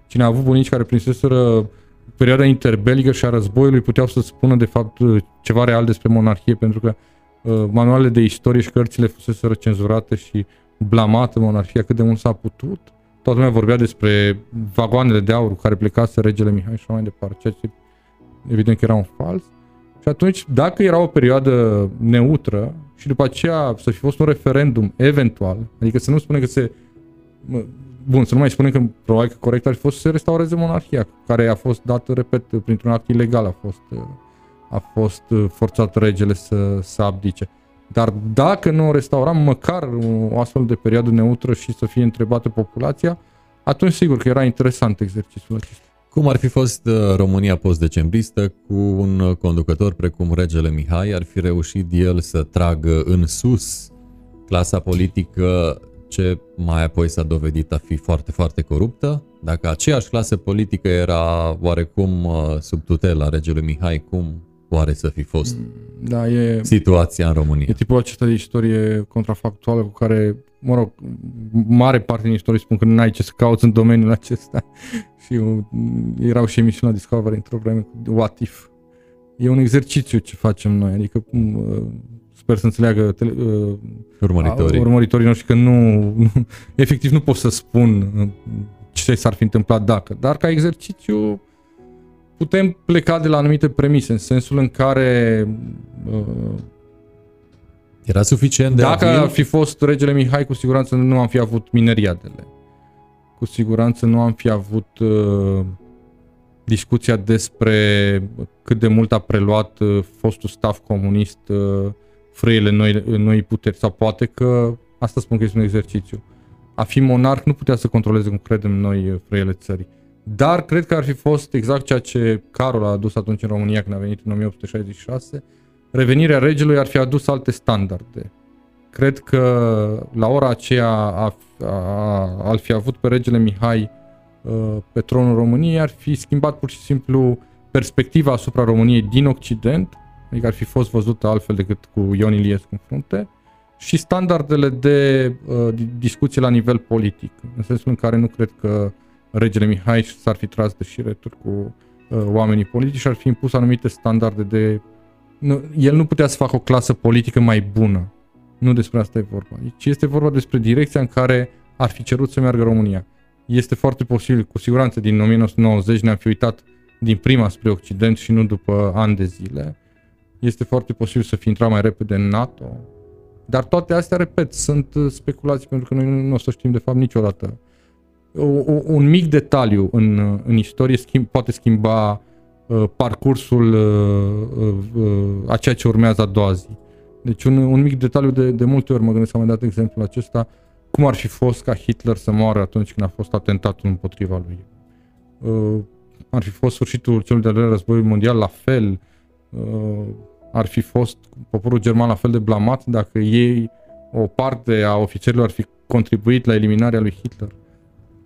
cine a avut bunici care prinseseră perioada interbelică și a războiului puteau să spună de fapt ceva real despre monarhie pentru că uh, manualele de istorie și cărțile fuseseră cenzurate și blamată monarhia cât de mult s-a putut. Toată lumea vorbea despre vagoanele de aur cu care plecase regele Mihai și așa mai departe, ceea ce evident că era un fals. Și atunci, dacă era o perioadă neutră și după aceea să fi fost un referendum eventual, adică să nu spune că se mă, Bun, să nu mai spunem că probabil că corect ar fi fost să se restaureze monarhia, care a fost dată, repet, printr-un act ilegal a fost uh, a fost uh, forțat regele să, să abdice. Dar dacă nu restauram măcar o astfel de perioadă neutră și să fie întrebată populația, atunci sigur că era interesant exercițiul acesta. Cum ar fi fost uh, România post-decembristă cu un conducător precum regele Mihai? Ar fi reușit el să tragă în sus clasa politică ce mai apoi s-a dovedit a fi foarte, foarte coruptă? Dacă aceeași clasă politică era oarecum uh, sub tutela regelui Mihai, cum oare să fi fost da, e, situația în România? E tipul acesta de istorie contrafactuală cu care, mă rog, mare parte din istorie spun că nu ai ce să cauți în domeniul acesta și erau și emisiuni la Discovery într-o vreme cu What If. E un exercițiu ce facem noi, adică uh, sper să înțeleagă tele, uh, urmăritorii. urmăritorii noștri că nu, nu, efectiv nu pot să spun uh, ce s-ar fi întâmplat dacă, dar ca exercițiu putem pleca de la anumite premise, în sensul în care uh, era suficient de Dacă abil? ar fi fost regele Mihai, cu siguranță nu am fi avut mineriadele. Cu siguranță nu am fi avut uh, discuția despre cât de mult a preluat uh, fostul staff comunist uh, frâiele noi, noi puteri. Sau poate că, asta spun că este un exercițiu, a fi monarh nu putea să controleze cum credem noi uh, frâiele țării. Dar cred că ar fi fost exact ceea ce Carol a adus atunci în România când a venit în 1866. Revenirea regelui ar fi adus alte standarde. Cred că la ora aceea a, a, ar fi avut pe regele Mihai uh, pe tronul României, ar fi schimbat pur și simplu perspectiva asupra României din Occident, adică ar fi fost văzută altfel decât cu Ion Iliescu în frunte, și standardele de uh, discuție la nivel politic, în sensul în care nu cred că regele Mihai s-ar fi tras de șireturi cu uh, oamenii politici și ar fi impus anumite standarde de... Nu, el nu putea să facă o clasă politică mai bună. Nu despre asta e vorba. Ci este vorba despre direcția în care ar fi cerut să meargă România. Este foarte posibil, cu siguranță, din 1990 ne-am fi uitat din prima spre Occident și nu după ani de zile. Este foarte posibil să fi intrat mai repede în NATO. Dar toate astea, repet, sunt uh, speculații pentru că noi nu o să știm de fapt niciodată o, un mic detaliu în, în istorie schimb, poate schimba uh, parcursul uh, uh, uh, a ceea ce urmează a doua zi. Deci un, un mic detaliu de, de multe ori mă gândesc, am mai dat exemplul acesta, cum ar fi fost ca Hitler să moară atunci când a fost atentatul împotriva lui. Uh, ar fi fost sfârșitul celui de-al doilea război mondial la fel, uh, ar fi fost poporul german la fel de blamat dacă ei, o parte a ofițerilor ar fi contribuit la eliminarea lui Hitler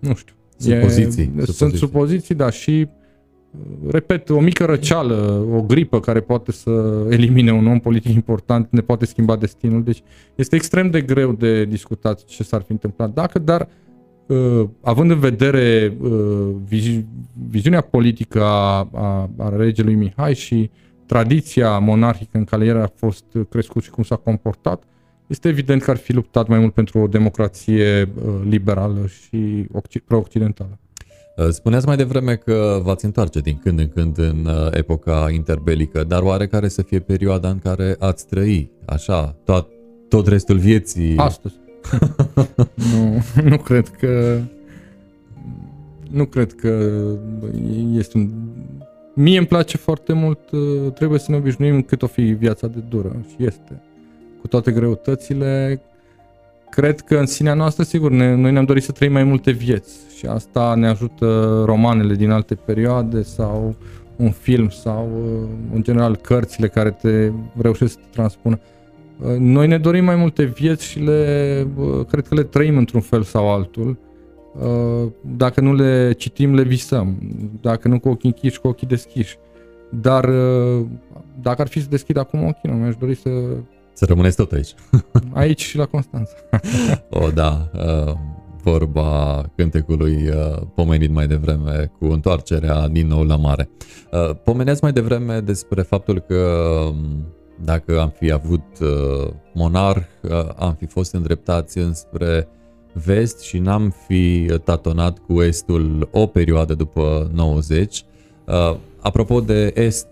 nu știu. Supoziții. E, supoziții. Sunt supoziții, da, și repet, o mică răceală, o gripă care poate să elimine un om politic important ne poate schimba destinul. Deci este extrem de greu de discutat ce s-ar fi întâmplat dacă, dar uh, având în vedere uh, vizi- viziunea politică a, a, a regelui Mihai și tradiția monarhică în care el a fost crescut și cum s-a comportat, este evident că ar fi luptat mai mult pentru o democrație uh, liberală și pro-occidentală. Uh, spuneați mai devreme că v-ați întoarce din când în când în uh, epoca interbelică, dar oare care să fie perioada în care ați trăi, așa, tot, tot restul vieții? Astăzi. nu, nu cred că nu cred că este un... Mie îmi place foarte mult, trebuie să ne obișnuim cât o fi viața de dură și este cu toate greutățile, cred că în sinea noastră, sigur, ne, noi ne-am dorit să trăim mai multe vieți și asta ne ajută romanele din alte perioade sau un film sau, în general, cărțile care te reușesc să te transpună. Noi ne dorim mai multe vieți și le, cred că le trăim într-un fel sau altul. Dacă nu le citim, le visăm. Dacă nu cu ochii închiși, cu ochii deschiși. Dar dacă ar fi să deschid acum ochii, nu mi-aș dori să să rămâneți tot aici. Aici și la Constanța. o, da. Uh, vorba cântecului uh, pomenit mai devreme cu întoarcerea din nou la mare. Uh, pomeneați mai devreme despre faptul că um, dacă am fi avut monarh, am fi fost îndreptați înspre vest și n-am fi tatonat cu estul o perioadă după 90. Apropo de est,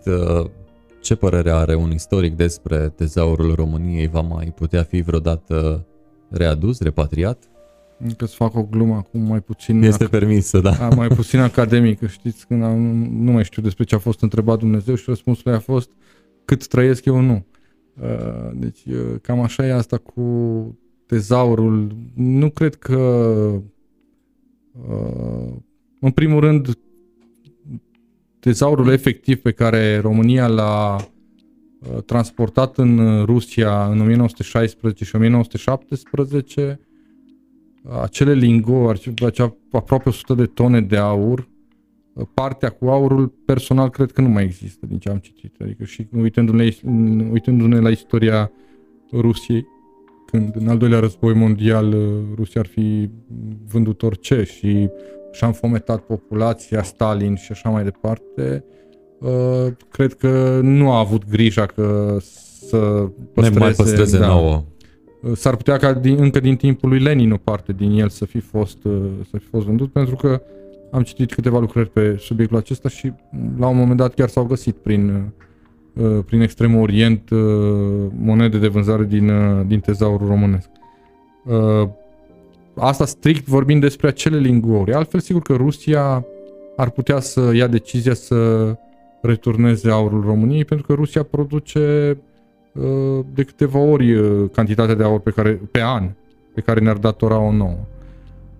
ce părere are un istoric despre tezaurul României? Va mai putea fi vreodată readus, repatriat? Că să fac o glumă acum mai puțin... Este ac- permisă, da. A, mai puțin academică, știți, când am, nu mai știu despre ce a fost întrebat Dumnezeu și răspunsul a fost cât trăiesc eu, nu. Uh, deci uh, cam așa e asta cu tezaurul. Nu cred că uh, în primul rând tezaurul efectiv pe care România l-a transportat în Rusia în 1916 și 1917 acele lingouri, acea aproape 100 de tone de aur, partea cu aurul personal cred că nu mai există din ce am citit. Adică și uitându-ne, uitându-ne la istoria Rusiei, când în al doilea război mondial uh, Rusia ar fi vândut orice și și-a înfometat populația, Stalin și așa mai departe, uh, cred că nu a avut grija că să păstreze, ne mai păstreze da, nouă. Uh, s-ar putea ca din, încă din timpul lui Lenin o parte din el să fi fost, să fi fost vândut, pentru că am citit câteva lucrări pe subiectul acesta și la un moment dat chiar s-au găsit prin, uh, prin Extremul Orient uh, monede de vânzare din, uh, din tezaurul românesc. Asta strict vorbind despre acele lingouri. Altfel, sigur că Rusia ar putea să ia decizia să returneze aurul României, pentru că Rusia produce de câteva ori cantitatea de aur pe, care, pe an pe care ne-ar datora o nouă.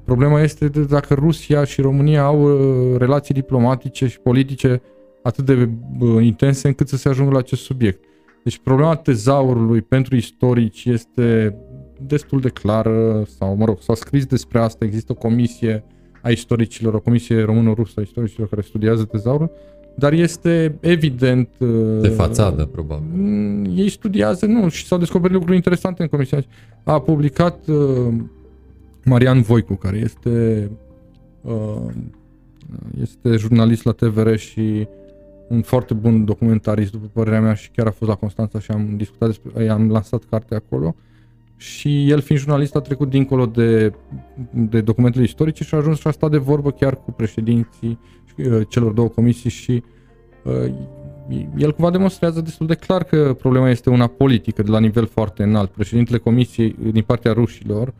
Problema este de dacă Rusia și România au uh, relații diplomatice și politice atât de uh, intense încât să se ajungă la acest subiect. Deci problema tezaurului pentru istorici este destul de clară, sau mă rog, s-a scris despre asta, există o comisie a istoricilor, o comisie română-rusă a istoricilor care studiază tezaurul, dar este evident... Uh, de fațadă, probabil. Mm, ei studiază, nu, și s-au descoperit lucruri interesante în comisia. A publicat Marian Voicu, care este, uh, este jurnalist la TVR și un foarte bun documentarist, după părerea mea, și chiar a fost la Constanța și am discutat despre, am lansat cartea acolo. Și el, fiind jurnalist, a trecut dincolo de, de documentele istorice și a ajuns și a stat de vorbă chiar cu președinții uh, celor două comisii și uh, el cumva demonstrează destul de clar că problema este una politică de la nivel foarte înalt. Președintele comisiei din partea rușilor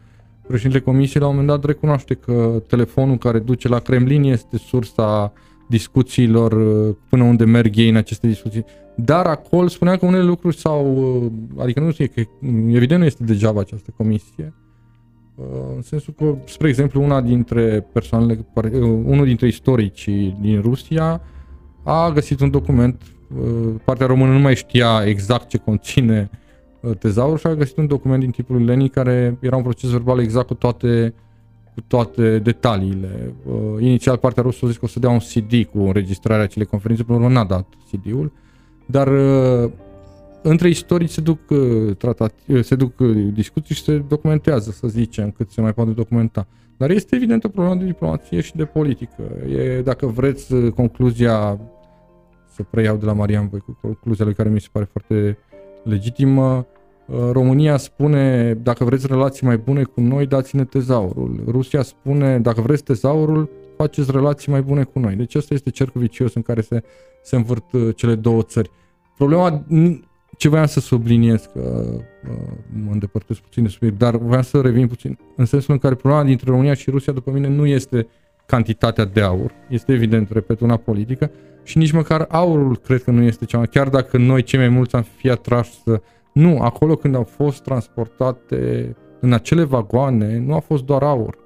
Președintele Comisiei la un moment dat recunoaște că telefonul care duce la Kremlin este sursa discuțiilor uh, până unde merg ei în aceste discuții. Dar acolo spunea că unele lucruri s-au, uh, adică nu știu, că evident nu este degeaba această comisie, uh, în sensul că, spre exemplu, una dintre persoanele, unul dintre istoricii din Rusia a găsit un document, partea română nu mai știa exact ce conține Uh, tezaur și a găsit un document din tipul Leni care era un proces verbal exact cu toate cu toate detaliile. Uh, inițial partea rusă a zis că o să dea un CD cu înregistrarea acelei conferințe, până la urmă n-a dat CD-ul, dar uh, între istorici se duc, uh, tratat, uh, se duc uh, discuții și se documentează, să zicem, cât se mai poate documenta. Dar este evident o problemă de diplomație și de politică. E, dacă vreți, uh, concluzia, să preiau de la Marian Voi, cu concluzia lui care mi se pare foarte legitimă, Uh, România spune, dacă vreți relații mai bune cu noi, dați-ne tezaurul. Rusia spune, dacă vreți tezaurul, faceți relații mai bune cu noi. Deci ăsta este cercul vicios în care se, se învârt uh, cele două țări. Problema, ce voiam să subliniez, că uh, mă îndepărtez puțin de subiect, dar voiam să revin puțin, în sensul în care problema dintre România și Rusia, după mine, nu este cantitatea de aur. Este evident, repet, una politică și nici măcar aurul cred că nu este cea mai... Chiar dacă noi cei mai mulți am fi atrași să nu, acolo când au fost transportate în acele vagoane, nu a fost doar aur.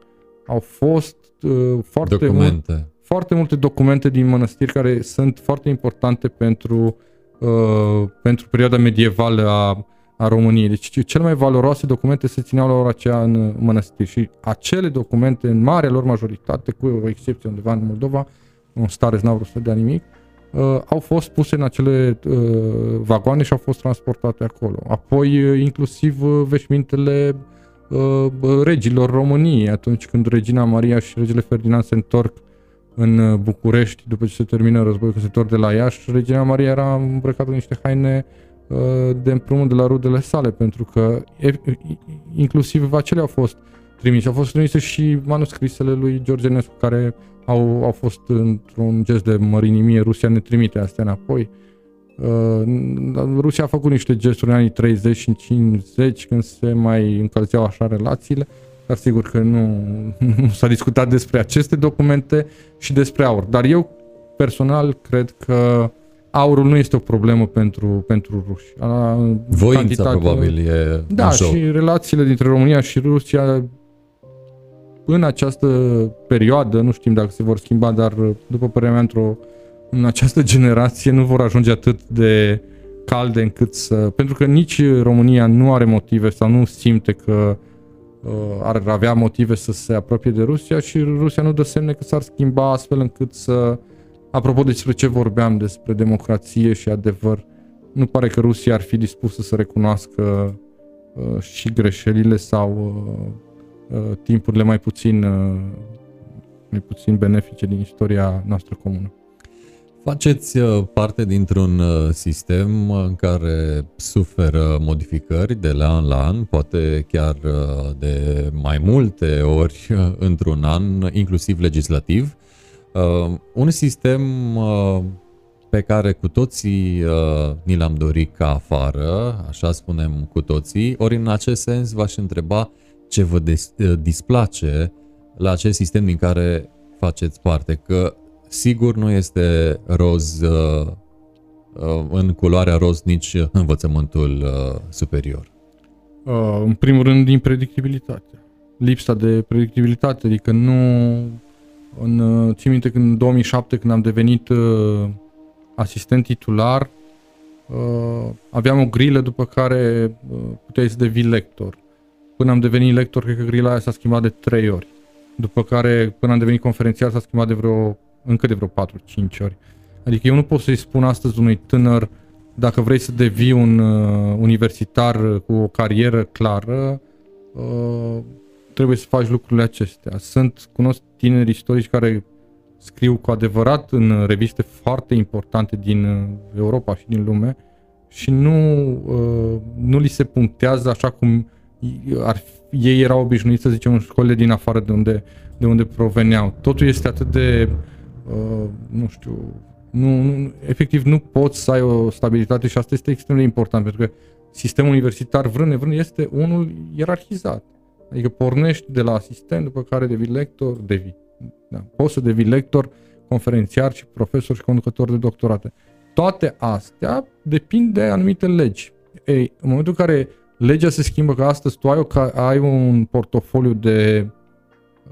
Au fost uh, foarte, documente. Mult, foarte multe documente din mănăstiri care sunt foarte importante pentru, uh, pentru perioada medievală a, a României. Deci cele mai valoroase documente se țineau la ora aceea în mănăstiri și acele documente, în marea lor majoritate, cu o excepție undeva în Moldova, un stare n-au vrut să dea nimic, uh, au fost puse în acele uh, vagoane și au fost transportate acolo. Apoi, uh, inclusiv uh, veșmintele uh, regilor României, atunci când regina Maria și regele Ferdinand se întorc în uh, București, după ce se termină războiul, când se întorc de la Iași, regina Maria era îmbrăcată în niște haine uh, de împrumut de la rudele sale, pentru că e, inclusiv acele au fost trimise. Au fost trimise și manuscrisele lui George Enescu, care au, au fost într-un gest de mărinimie, Rusia ne trimite astea înapoi. Uh, Rusia a făcut niște gesturi în anii 30 și 50 când se mai încălzeau așa relațiile, dar sigur că nu, nu s-a discutat despre aceste documente și despre aur. Dar eu personal cred că aurul nu este o problemă pentru, pentru ruși. A, Voința cantitatea- probabil e Da, în joc. și relațiile dintre România și Rusia în această perioadă, nu știm dacă se vor schimba, dar după părerea mea, într-o, în această generație nu vor ajunge atât de calde încât să... Pentru că nici România nu are motive sau nu simte că uh, ar avea motive să se apropie de Rusia și Rusia nu dă semne că s-ar schimba astfel încât să... Apropo despre ce vorbeam, despre democrație și adevăr, nu pare că Rusia ar fi dispusă să recunoască uh, și greșelile sau uh, uh, timpurile mai puțin, uh, mai puțin benefice din istoria noastră comună. Faceți uh, parte dintr-un uh, sistem în care suferă modificări de la an la an, poate chiar uh, de mai multe ori uh, într-un an, inclusiv legislativ. Uh, Un sistem uh, pe care cu toții uh, ni l-am dorit ca afară, așa spunem cu toții, ori în acest sens v-aș întreba ce vă des- uh, displace la acest sistem din care faceți parte, că sigur nu este roz uh, uh, în culoarea roz nici învățământul uh, superior. Uh, în primul rând, din predictibilitate. Lipsa de predictibilitate, adică nu... În, uh, țin minte când în 2007, când am devenit uh, asistent titular, uh, aveam o grilă după care uh, puteai să devii lector. Până am devenit lector, cred că grila aia s-a schimbat de 3 ori. După care, până am devenit conferențiar, s-a schimbat de vreo, încă de vreo 4-5 ori. Adică eu nu pot să-i spun astăzi unui tânăr dacă vrei să devii un uh, universitar cu o carieră clară, uh, trebuie să faci lucrurile acestea. Sunt, cunosc tineri istorici care scriu cu adevărat în reviste foarte importante din uh, Europa și din lume și nu, uh, nu li se punctează așa cum ar fi, ei erau obișnuiți, să zicem, în școlile din afară de unde, de unde proveneau. Totul este atât de, uh, nu știu, nu, nu, efectiv nu poți să ai o stabilitate și asta este extrem de important, pentru că sistemul universitar, vrând nevrând, este unul ierarhizat. Adică pornești de la asistent, după care devii lector, devii. Da, poți să devii lector, conferențiar și profesor și conducător de doctorate. Toate astea depind de anumite legi. Ei, în momentul în care legea se schimbă, că astăzi tu ai, o, ca- ai un portofoliu de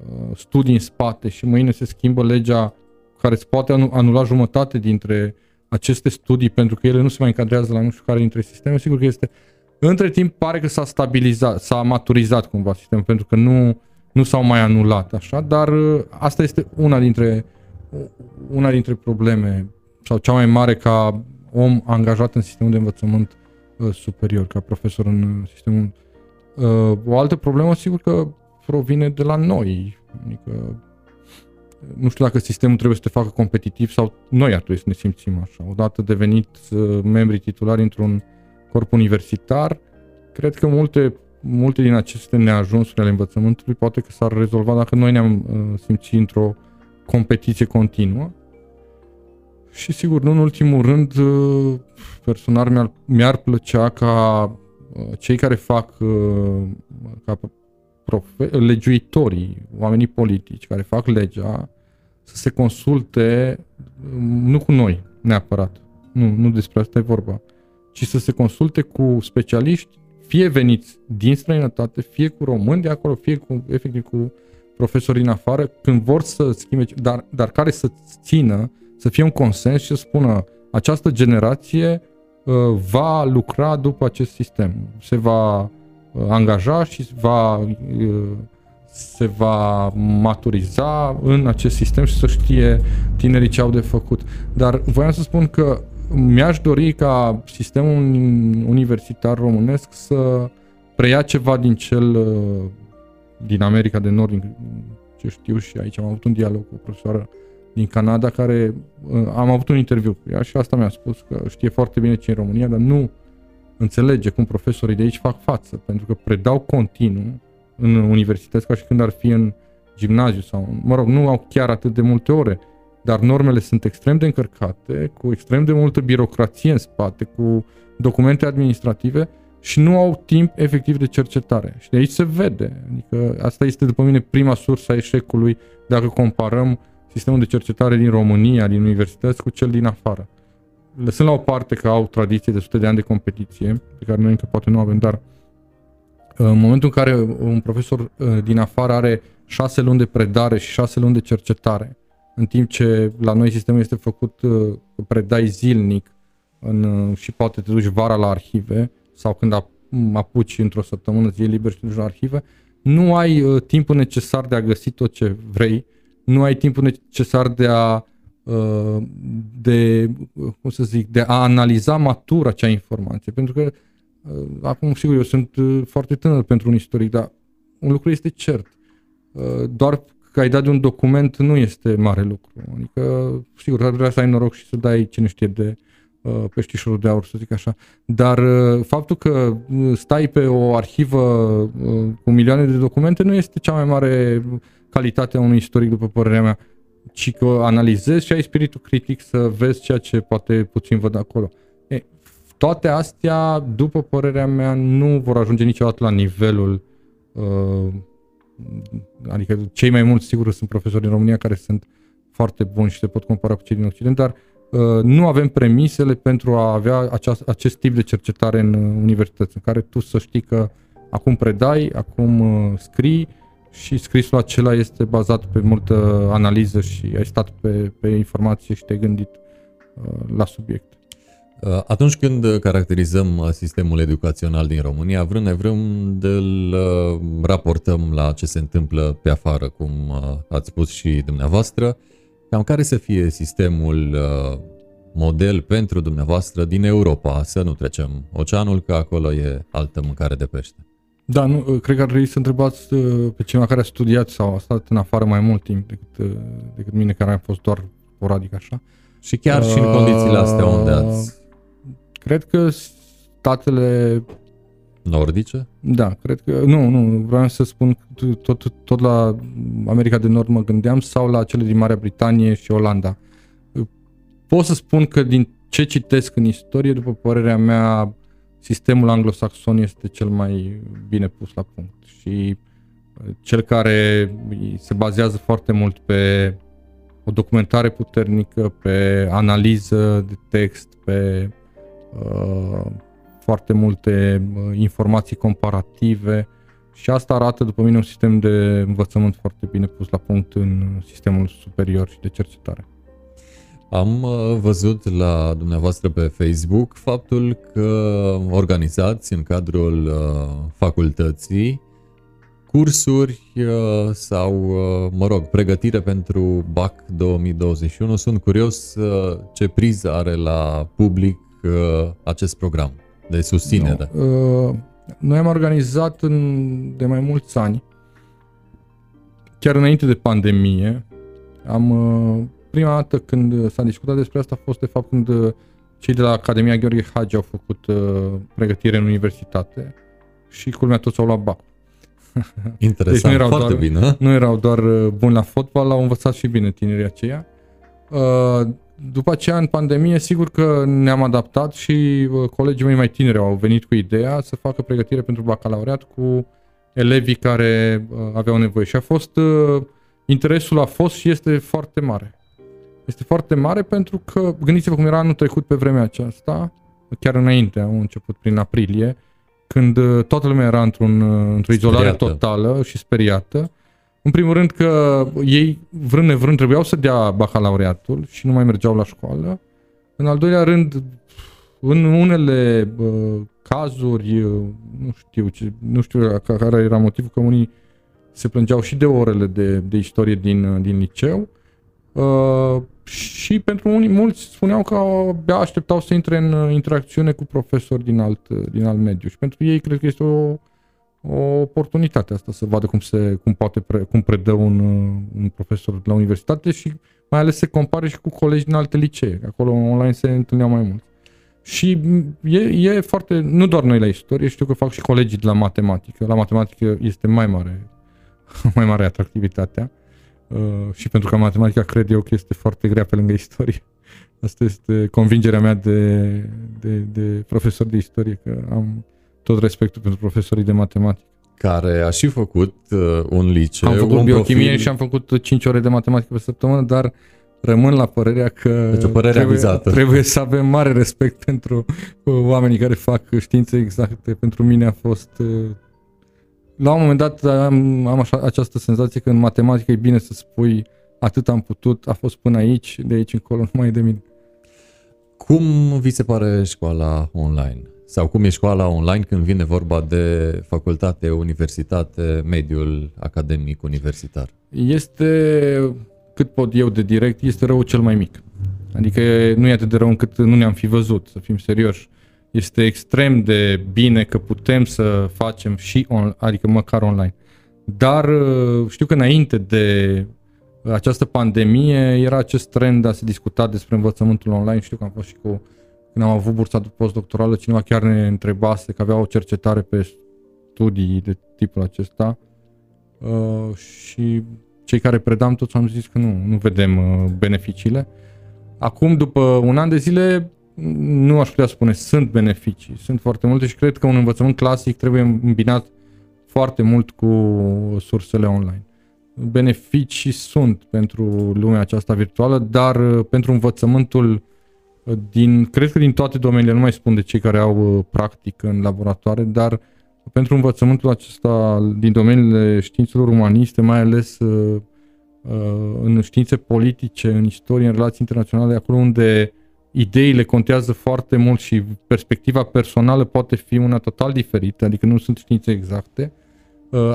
uh, studii în spate și mâine se schimbă legea care îți poate anu- anula jumătate dintre aceste studii pentru că ele nu se mai încadrează la nu știu care dintre sisteme, sigur că este între timp pare că s-a stabilizat, s-a maturizat cumva sistemul pentru că nu, nu s-au mai anulat așa, dar uh, asta este una dintre una dintre probleme sau cea mai mare ca om angajat în sistemul de învățământ uh, superior, ca profesor în uh, sistemul. Uh, o altă problemă, sigur că provine de la noi. Adică nu știu dacă sistemul trebuie să te facă competitiv sau noi ar trebui să ne simțim așa. Odată devenit uh, membri titulari într-un corp universitar, cred că multe, multe din aceste neajunsuri ale învățământului poate că s-ar rezolva dacă noi ne-am uh, simțit într-o competiție continuă. Și sigur, nu în ultimul rând, uh, personal mi-ar, mi-ar plăcea ca uh, cei care fac uh, ca profe- legiuitorii, oamenii politici care fac legea, să se consulte, um, nu cu noi neapărat, nu, nu despre asta e vorba, ci să se consulte cu specialiști, fie veniți din străinătate, fie cu români de acolo, fie cu, efectiv cu profesori din afară, când vor să schimbe, dar, dar care să țină, să fie un consens și să spună această generație uh, va lucra după acest sistem, se va uh, angaja și va, uh, se va maturiza în acest sistem și să știe tinerii ce au de făcut. Dar voiam să spun că mi-aș dori ca sistemul universitar românesc să preia ceva din cel uh, din America de Nord, din ce știu și aici am avut un dialog cu o profesoară din Canada care uh, am avut un interviu cu ea și asta mi-a spus că știe foarte bine ce e în România, dar nu înțelege cum profesorii de aici fac față, pentru că predau continuu în universități ca și când ar fi în gimnaziu sau, mă rog, nu au chiar atât de multe ore, dar normele sunt extrem de încărcate, cu extrem de multă birocrație în spate, cu documente administrative și nu au timp efectiv de cercetare. Și de aici se vede. Adică asta este, după mine, prima sursă a eșecului dacă comparăm sistemul de cercetare din România, din universități, cu cel din afară. lăsând la o parte că au tradiție de sute de ani de competiție, pe care noi încă poate nu avem, dar uh, în momentul în care un profesor uh, din afară are șase luni de predare și șase luni de cercetare, în timp ce la noi sistemul este făcut, uh, predai zilnic în, și poate te duci vara la arhive sau când apuci într-o săptămână zi liber și te duci la arhive, nu ai uh, timpul necesar de a găsi tot ce vrei, nu ai timpul necesar de a uh, de, cum să zic, de a analiza matur acea informație. Pentru că uh, acum, sigur, eu sunt uh, foarte tânăr pentru un istoric, dar un lucru este cert. Uh, doar că ai dat de un document nu este mare lucru. Adică, sigur, ar vrea să ai noroc și să dai cine știe de uh, peștișorul de aur, să zic așa. Dar uh, faptul că uh, stai pe o arhivă uh, cu milioane de documente nu este cea mai mare calitate a unui istoric, după părerea mea, ci că analizezi și ai spiritul critic să vezi ceea ce poate puțin văd acolo. E, toate astea, după părerea mea, nu vor ajunge niciodată la nivelul uh, adică cei mai mulți sigur sunt profesori din România care sunt foarte buni și se pot compara cu cei din Occident, dar uh, nu avem premisele pentru a avea aceast, acest tip de cercetare în uh, universități, în care tu să știi că acum predai, acum uh, scrii și scrisul acela este bazat pe multă analiză și ai stat pe, pe informație și te-ai gândit uh, la subiect. Uh, atunci când caracterizăm uh, sistemul educațional din România, vrând nevrând îl uh, raportăm la ce se întâmplă pe afară, cum ați spus și dumneavoastră, cam care să fie sistemul model pentru dumneavoastră din Europa, să nu trecem oceanul, că acolo e altă mâncare de pește. Da, nu, cred că ar trebui să întrebați pe cineva care a studiat sau a stat în afară mai mult timp decât, decât mine, care am fost doar sporadic așa. Și chiar uh, și în condițiile astea unde ați Cred că statele... Nordice? Da, cred că... Nu, nu, vreau să spun tot, tot la America de Nord mă gândeam sau la cele din Marea Britanie și Olanda. Pot să spun că din ce citesc în istorie, după părerea mea, sistemul anglosaxon este cel mai bine pus la punct și uh, cel care se bazează foarte mult pe o documentare puternică, pe analiză de text, pe Uh, foarte multe uh, informații comparative și asta arată, după mine, un sistem de învățământ foarte bine pus la punct în sistemul superior și de cercetare. Am uh, văzut la dumneavoastră pe Facebook faptul că organizați în cadrul facultății cursuri sau, mă rog, pregătire pentru BAC 2021. Sunt curios ce priză are la public uh, acest program de susținere? No, uh, noi am organizat în, de mai mulți ani, chiar înainte de pandemie, am uh, prima dată când s-a discutat despre asta a fost de fapt când uh, cei de la Academia Gheorghe Hagi au făcut uh, pregătire în universitate și culmea toți au luat BAC. Interesant, deci nu erau foarte doar, bine. Nu erau doar uh, buni la fotbal, au învățat și bine tinerii aceia. Uh, după aceea, în pandemie, sigur că ne-am adaptat și uh, colegii mei mai tineri au venit cu ideea să facă pregătire pentru bacalaureat cu elevii care uh, aveau nevoie. Și a fost, uh, interesul a fost și este foarte mare. Este foarte mare pentru că, gândiți-vă cum era anul trecut pe vremea aceasta, chiar înainte, au început prin aprilie, când toată lumea era într-un, într-o izolare totală și speriată în primul rând că ei, vrând nevrând, trebuiau să dea bacalaureatul și nu mai mergeau la școală. În al doilea rând, în unele uh, cazuri, nu știu, ce, nu știu care era motivul, că unii se plângeau și de orele de, de istorie din, din liceu uh, și pentru unii, mulți spuneau că abia așteptau să intre în interacțiune cu profesori din alt, din alt mediu și pentru ei cred că este o o oportunitate asta să vadă cum, se, cum, poate pre, cum predă un, un profesor la universitate și mai ales se compare și cu colegi din alte licee. Acolo online se întâlneau mai mult. Și e, e foarte, nu doar noi la istorie, știu că fac și colegii de la matematică. La matematică este mai mare, mai mare atractivitatea. Uh, și pentru că matematica cred eu că este foarte grea pe lângă istorie. Asta este convingerea mea de, de, de profesor de istorie, că am tot respectul pentru profesorii de matematică. Care a și făcut uh, un liceu. Am făcut biochimie profil... și am făcut 5 ore de matematică pe săptămână, dar rămân la părerea că deci o părere trebuie, avizată. trebuie să avem mare respect pentru uh, oamenii care fac științe exacte. Pentru mine a fost... Uh, la un moment dat am, am așa, această senzație că în matematică e bine să spui atât am putut, a fost până aici, de aici încolo nu mai e de mine. Cum vi se pare școala online? Sau cum e școala online când vine vorba de facultate, universitate, mediul academic universitar? Este, cât pot eu de direct, este rău cel mai mic. Adică nu e atât de rău încât nu ne-am fi văzut, să fim serioși. Este extrem de bine că putem să facem și on, adică măcar online. Dar știu că înainte de această pandemie era acest trend de a se discuta despre învățământul online. Știu că am fost și cu când am avut bursa postdoctorală, cineva chiar ne întrebase că avea o cercetare pe studii de tipul acesta uh, și cei care predam toți am zis că nu, nu vedem uh, beneficiile. Acum, după un an de zile, nu aș putea spune, sunt beneficii, sunt foarte multe și cred că un învățământ clasic trebuie îmbinat foarte mult cu sursele online. Beneficii sunt pentru lumea aceasta virtuală, dar uh, pentru învățământul din, cred că din toate domeniile, nu mai spun de cei care au uh, practic în laboratoare, dar pentru învățământul acesta din domeniile științelor umaniste, mai ales uh, uh, în științe politice, în istorie, în relații internaționale, acolo unde ideile contează foarte mult și perspectiva personală poate fi una total diferită, adică nu sunt științe exacte,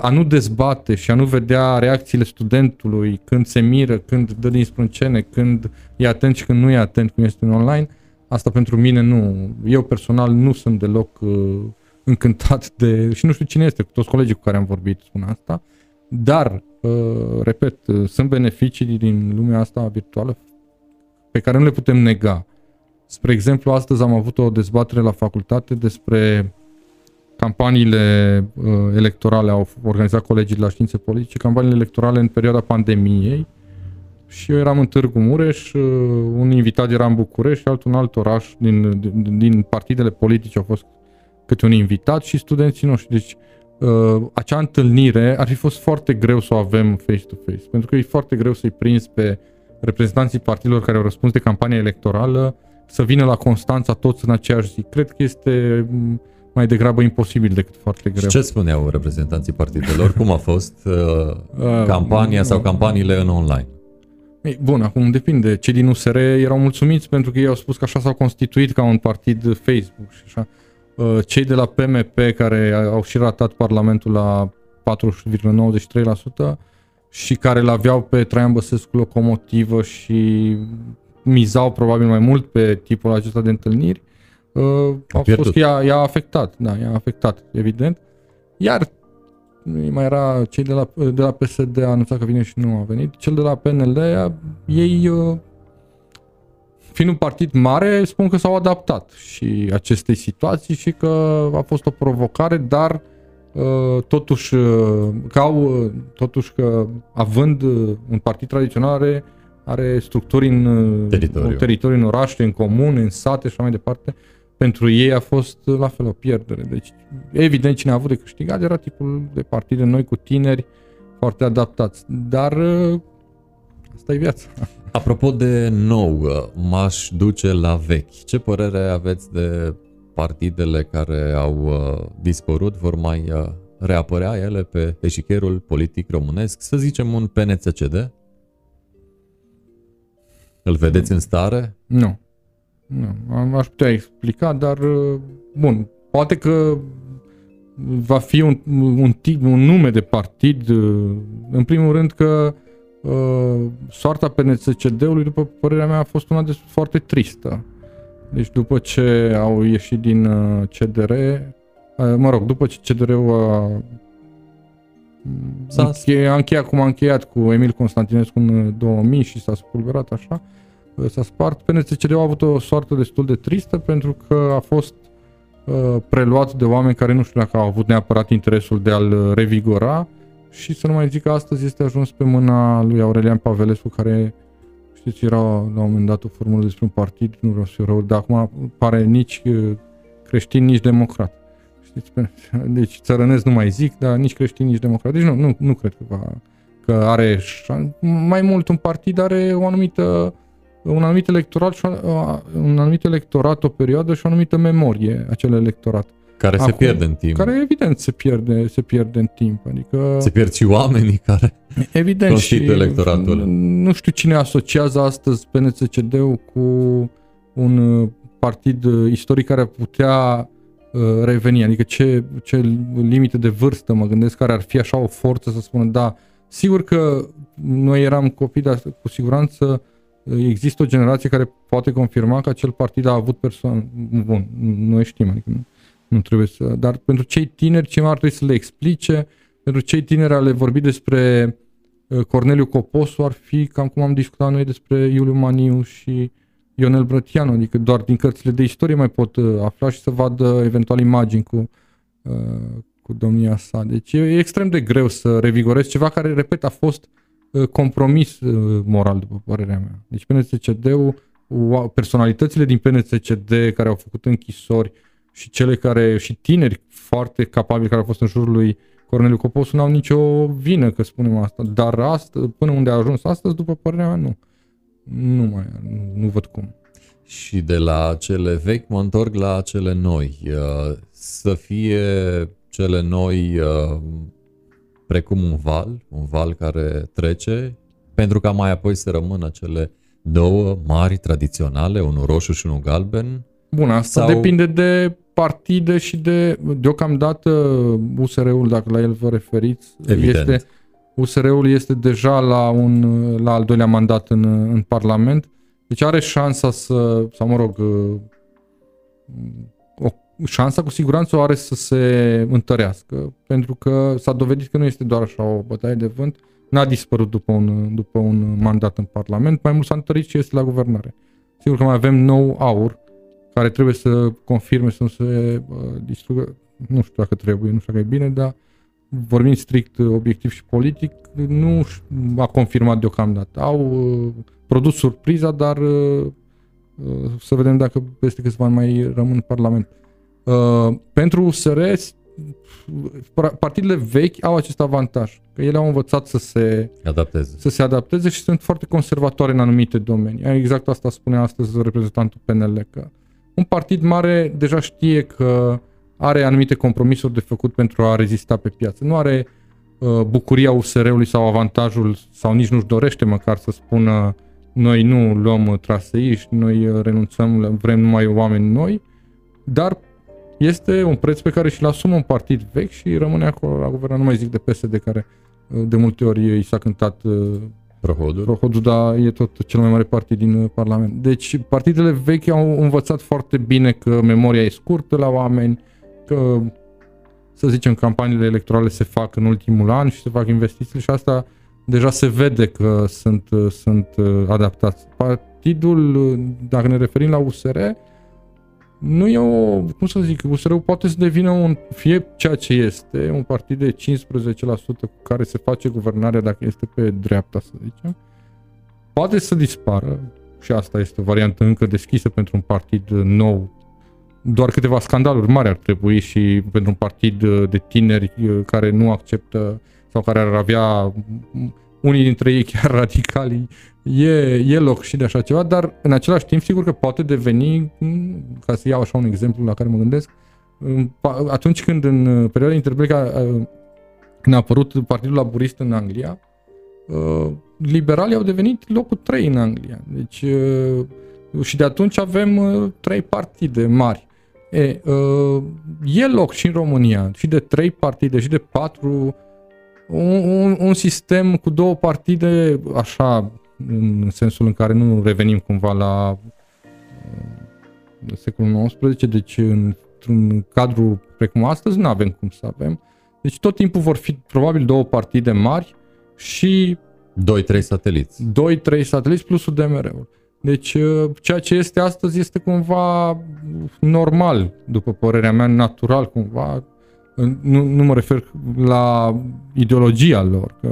a nu dezbate și a nu vedea reacțiile studentului când se miră, când dă din sprâncene, când e atent și când nu e atent, cum este în online, asta pentru mine nu. Eu personal nu sunt deloc uh, încântat de, și nu știu cine este, cu toți colegii cu care am vorbit spun asta, dar, uh, repet, uh, sunt beneficii din lumea asta virtuală pe care nu le putem nega. Spre exemplu, astăzi am avut o dezbatere la facultate despre campaniile uh, electorale, au organizat colegii de la științe politice, campaniile electorale în perioada pandemiei și eu eram în Târgu Mureș, uh, un invitat era în București, altul în alt oraș, din, din, din partidele politice au fost câte un invitat și studenții noștri. Deci uh, acea întâlnire ar fi fost foarte greu să o avem face-to-face, pentru că e foarte greu să-i prinzi pe reprezentanții partidelor care au răspuns de campania electorală să vină la Constanța toți în aceeași zi. Cred că este mai degrabă imposibil decât foarte greu. Și ce spuneau reprezentanții partidelor? Cum a fost uh, uh campania sau campaniile în online? Bun, acum depinde. Cei din USR erau mulțumiți pentru că ei au spus că așa s-au constituit ca un partid Facebook și așa. Uh, cei de la PMP care au și ratat Parlamentul la 4,93% și care l-aveau pe Traian Băsescu locomotivă și mizau probabil mai mult pe tipul acesta de întâlniri, uh, a fost că i-a, i-a afectat, da, i-a afectat, evident. Iar mai era cei de la, de la PSD a anunțat că vine și nu a venit. Cel de la PNL, ei, uh, fiind un partid mare, spun că s-au adaptat și acestei situații și că a fost o provocare, dar uh, totuși, uh, că au, totuși că având un partid tradițional are, are structuri în teritoriu. în teritoriu, în orașe, în comune, în sate și așa mai departe, pentru ei a fost la fel o pierdere. Deci, evident, cine a avut de câștigat era tipul de partide noi cu tineri foarte adaptați. Dar ă, asta e viața. Apropo de nou, ă, m-aș duce la vechi. Ce părere aveți de partidele care au ă, dispărut, vor mai reapărea ele pe eșicherul politic românesc, să zicem un PNCCD? Îl vedeți în stare? Nu. Nu, aș putea explica, dar uh, bun, poate că va fi un, un, tip, un nume de partid, uh, în primul rând că uh, soarta PNCCD-ului, după părerea mea, a fost una de foarte tristă. Deci după ce au ieșit din uh, CDR, uh, mă rog, după ce CDR-ul a S-a încheia, a încheiat cum a încheiat cu Emil Constantinescu în 2000 și s-a spulberat așa, uh, s-a spart. PNCCD a avut o soartă destul de tristă pentru că a fost uh, preluat de oameni care nu știu dacă au avut neapărat interesul de a-l revigora și să nu mai zic că astăzi este ajuns pe mâna lui Aurelian Pavelescu care știți, era la un moment dat o formulă despre un partid, nu vreau să fiu rău, dar acum pare nici uh, creștin, nici democrat. Știți, deci țărănesc nu mai zic, dar nici creștin, nici democrat. Deci nu, nu, nu cred că va, că are șan- mai mult un partid are o anumită un anumit electorat și o- un anumit electorat o perioadă și o anumită memorie acel electorat. Care se Acum, pierde în timp. Care evident se pierde, se pierde în timp. Adică Se pierd și oamenii care... evident și constituie electoratul ăla. nu știu cine asociază astăzi PNCCD-ul cu un uh, partid uh, istoric care ar putea uh, reveni, adică ce, ce limite de vârstă mă gândesc care ar fi așa o forță să spună da, sigur că noi eram copii, dar cu siguranță uh, există o generație care poate confirma că acel partid a avut persoane, bun, noi știm, adică nu, nu trebuie să, dar pentru cei tineri cineva ar trebui să le explice, pentru cei tineri a le vorbi despre uh, Corneliu Coposu ar fi cam cum am discutat noi despre Iuliu Maniu și Ionel Brătianu, adică doar din cărțile de istorie mai pot uh, afla și să vadă eventual imagini cu, uh, cu domnia sa. Deci e, e extrem de greu să revigorezi ceva care, repet, a fost uh, compromis uh, moral, după părerea mea. Deci PNCCD-ul, ua- personalitățile din PNCCD care au făcut închisori și cele care, și tineri foarte capabili care au fost în jurul lui Corneliu Coposu n-au nicio vină, că spunem asta, dar astăzi, până unde a ajuns astăzi, după părerea mea, nu. Nu mai, nu, nu văd cum. Și de la cele vechi mă întorc la cele noi. Uh, Să fie cele noi uh, precum un val, un val care trece, pentru ca mai apoi să rămână cele două mari tradiționale, unul roșu și unul galben. Bun, asta Sau- Sau... depinde de partide și de, deocamdată, USR-ul, dacă la el vă referiți, Evident. este, USR-ul este deja la, un, la al doilea mandat în, în Parlament, deci are șansa să, sau mă rog, o șansa cu siguranță o are să se întărească, pentru că s-a dovedit că nu este doar așa o bătaie de vânt, n-a dispărut după un, după un mandat în Parlament, mai mult s-a întărit și este la guvernare. Sigur că mai avem nou aur, care trebuie să confirme, să nu se uh, distrugă, nu știu dacă trebuie, nu știu dacă e bine, dar vorbind strict uh, obiectiv și politic, nu ș- a confirmat deocamdată. Au uh, produs surpriza, dar uh, uh, să vedem dacă peste câțiva ani mai rămân în Parlament. Uh, pentru USR, s- pra- partidele vechi au acest avantaj, că ele au învățat să se Adapteze. să se adapteze și sunt foarte conservatoare în anumite domenii. Exact asta spune astăzi reprezentantul PNL, că un partid mare deja știe că are anumite compromisuri de făcut pentru a rezista pe piață. Nu are uh, bucuria USR-ului sau avantajul, sau nici nu-și dorește măcar să spună noi nu luăm traseiști, noi uh, renunțăm, la- vrem numai oameni noi, dar este un preț pe care și-l asumă un partid vechi și rămâne acolo la guvernare. Nu mai zic de PSD care uh, de multe ori i s-a cântat uh, Prohodul. Prohodul, dar e tot cel mai mare partid din uh, Parlament. Deci partidele vechi au învățat foarte bine că memoria e scurtă la oameni, că să zicem campaniile electorale se fac în ultimul an și se fac investițiile și asta deja se vede că sunt, uh, sunt uh, adaptați. Partidul, uh, dacă ne referim la USR, nu e o, cum să zic, USR-ul poate să devină un, fie ceea ce este, un partid de 15% cu care se face guvernarea dacă este pe dreapta, să zicem, poate să dispară și asta este o variantă încă deschisă pentru un partid nou. Doar câteva scandaluri mari ar trebui și pentru un partid de tineri care nu acceptă sau care ar avea unii dintre ei chiar radicali, e, e loc și de așa ceva, dar în același timp sigur că poate deveni, m, ca să iau așa un exemplu la care mă gândesc, în pa- atunci când în perioada interbelică uh, când a apărut Partidul Laburist în Anglia, uh, liberalii au devenit locul 3 în Anglia. Deci uh, și de atunci avem uh, trei partide mari. E, uh, e loc și în România, și de trei partide, și de patru un, un, un sistem cu două partide, așa, în sensul în care nu revenim cumva la uh, secolul XIX, deci într-un cadru precum astăzi nu avem cum să avem. Deci tot timpul vor fi probabil două partide mari și 2-3 sateliți. 2-3 sateliți plus UDMR-ul. Deci uh, ceea ce este astăzi este cumva normal, după părerea mea, natural cumva. Nu, nu mă refer la ideologia lor. Că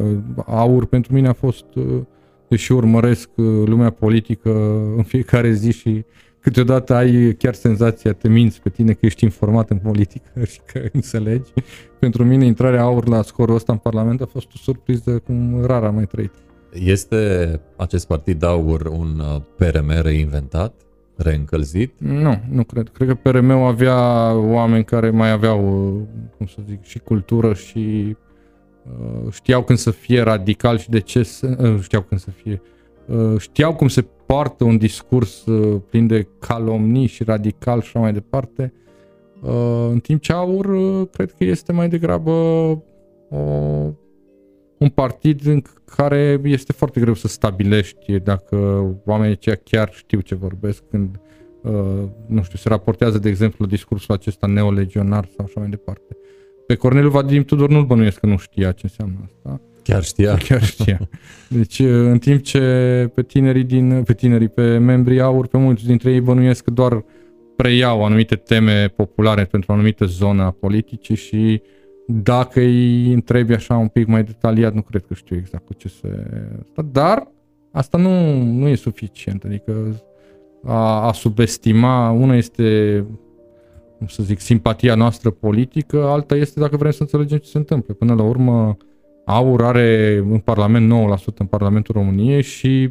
aur pentru mine a fost, uh, deși urmăresc uh, lumea politică în fiecare zi și câteodată ai chiar senzația, te minți pe tine că ești informat în politică și că înțelegi. Pentru mine intrarea aur la scorul ăsta în Parlament a fost o surpriză cum rar am mai trăit. Este acest partid aur un uh, PRM reinventat, reîncălzit? Nu, nu cred. Cred că PRM-ul avea oameni care mai aveau, cum să zic, și cultură și uh, știau când să fie radical și de ce să, uh, știau când să fie uh, știau cum se poartă un discurs uh, plin de calomnii și radical și așa mai departe. Uh, în timp ce aur, uh, cred că este mai degrabă o, un partid în care este foarte greu să stabilești dacă oamenii aceia chiar știu ce vorbesc când, nu știu, se raportează, de exemplu, discursul acesta neolegionar sau așa mai departe. Pe Corneliu Vadim Tudor nu-l bănuiesc că nu știa ce înseamnă asta. Chiar știa. Chiar știa. Deci, în timp ce pe tinerii, din, pe tinerii, pe membrii aur, pe mulți dintre ei bănuiesc că doar preiau anumite teme populare pentru o anumită zonă a politicii și dacă îi întrebi așa un pic mai detaliat, nu cred că știu exact cu ce se... Dar asta nu, nu e suficient, adică a, a subestima, una este cum să zic, simpatia noastră politică, alta este dacă vrem să înțelegem ce se întâmplă. Până la urmă, Aur are în Parlament 9% în Parlamentul României și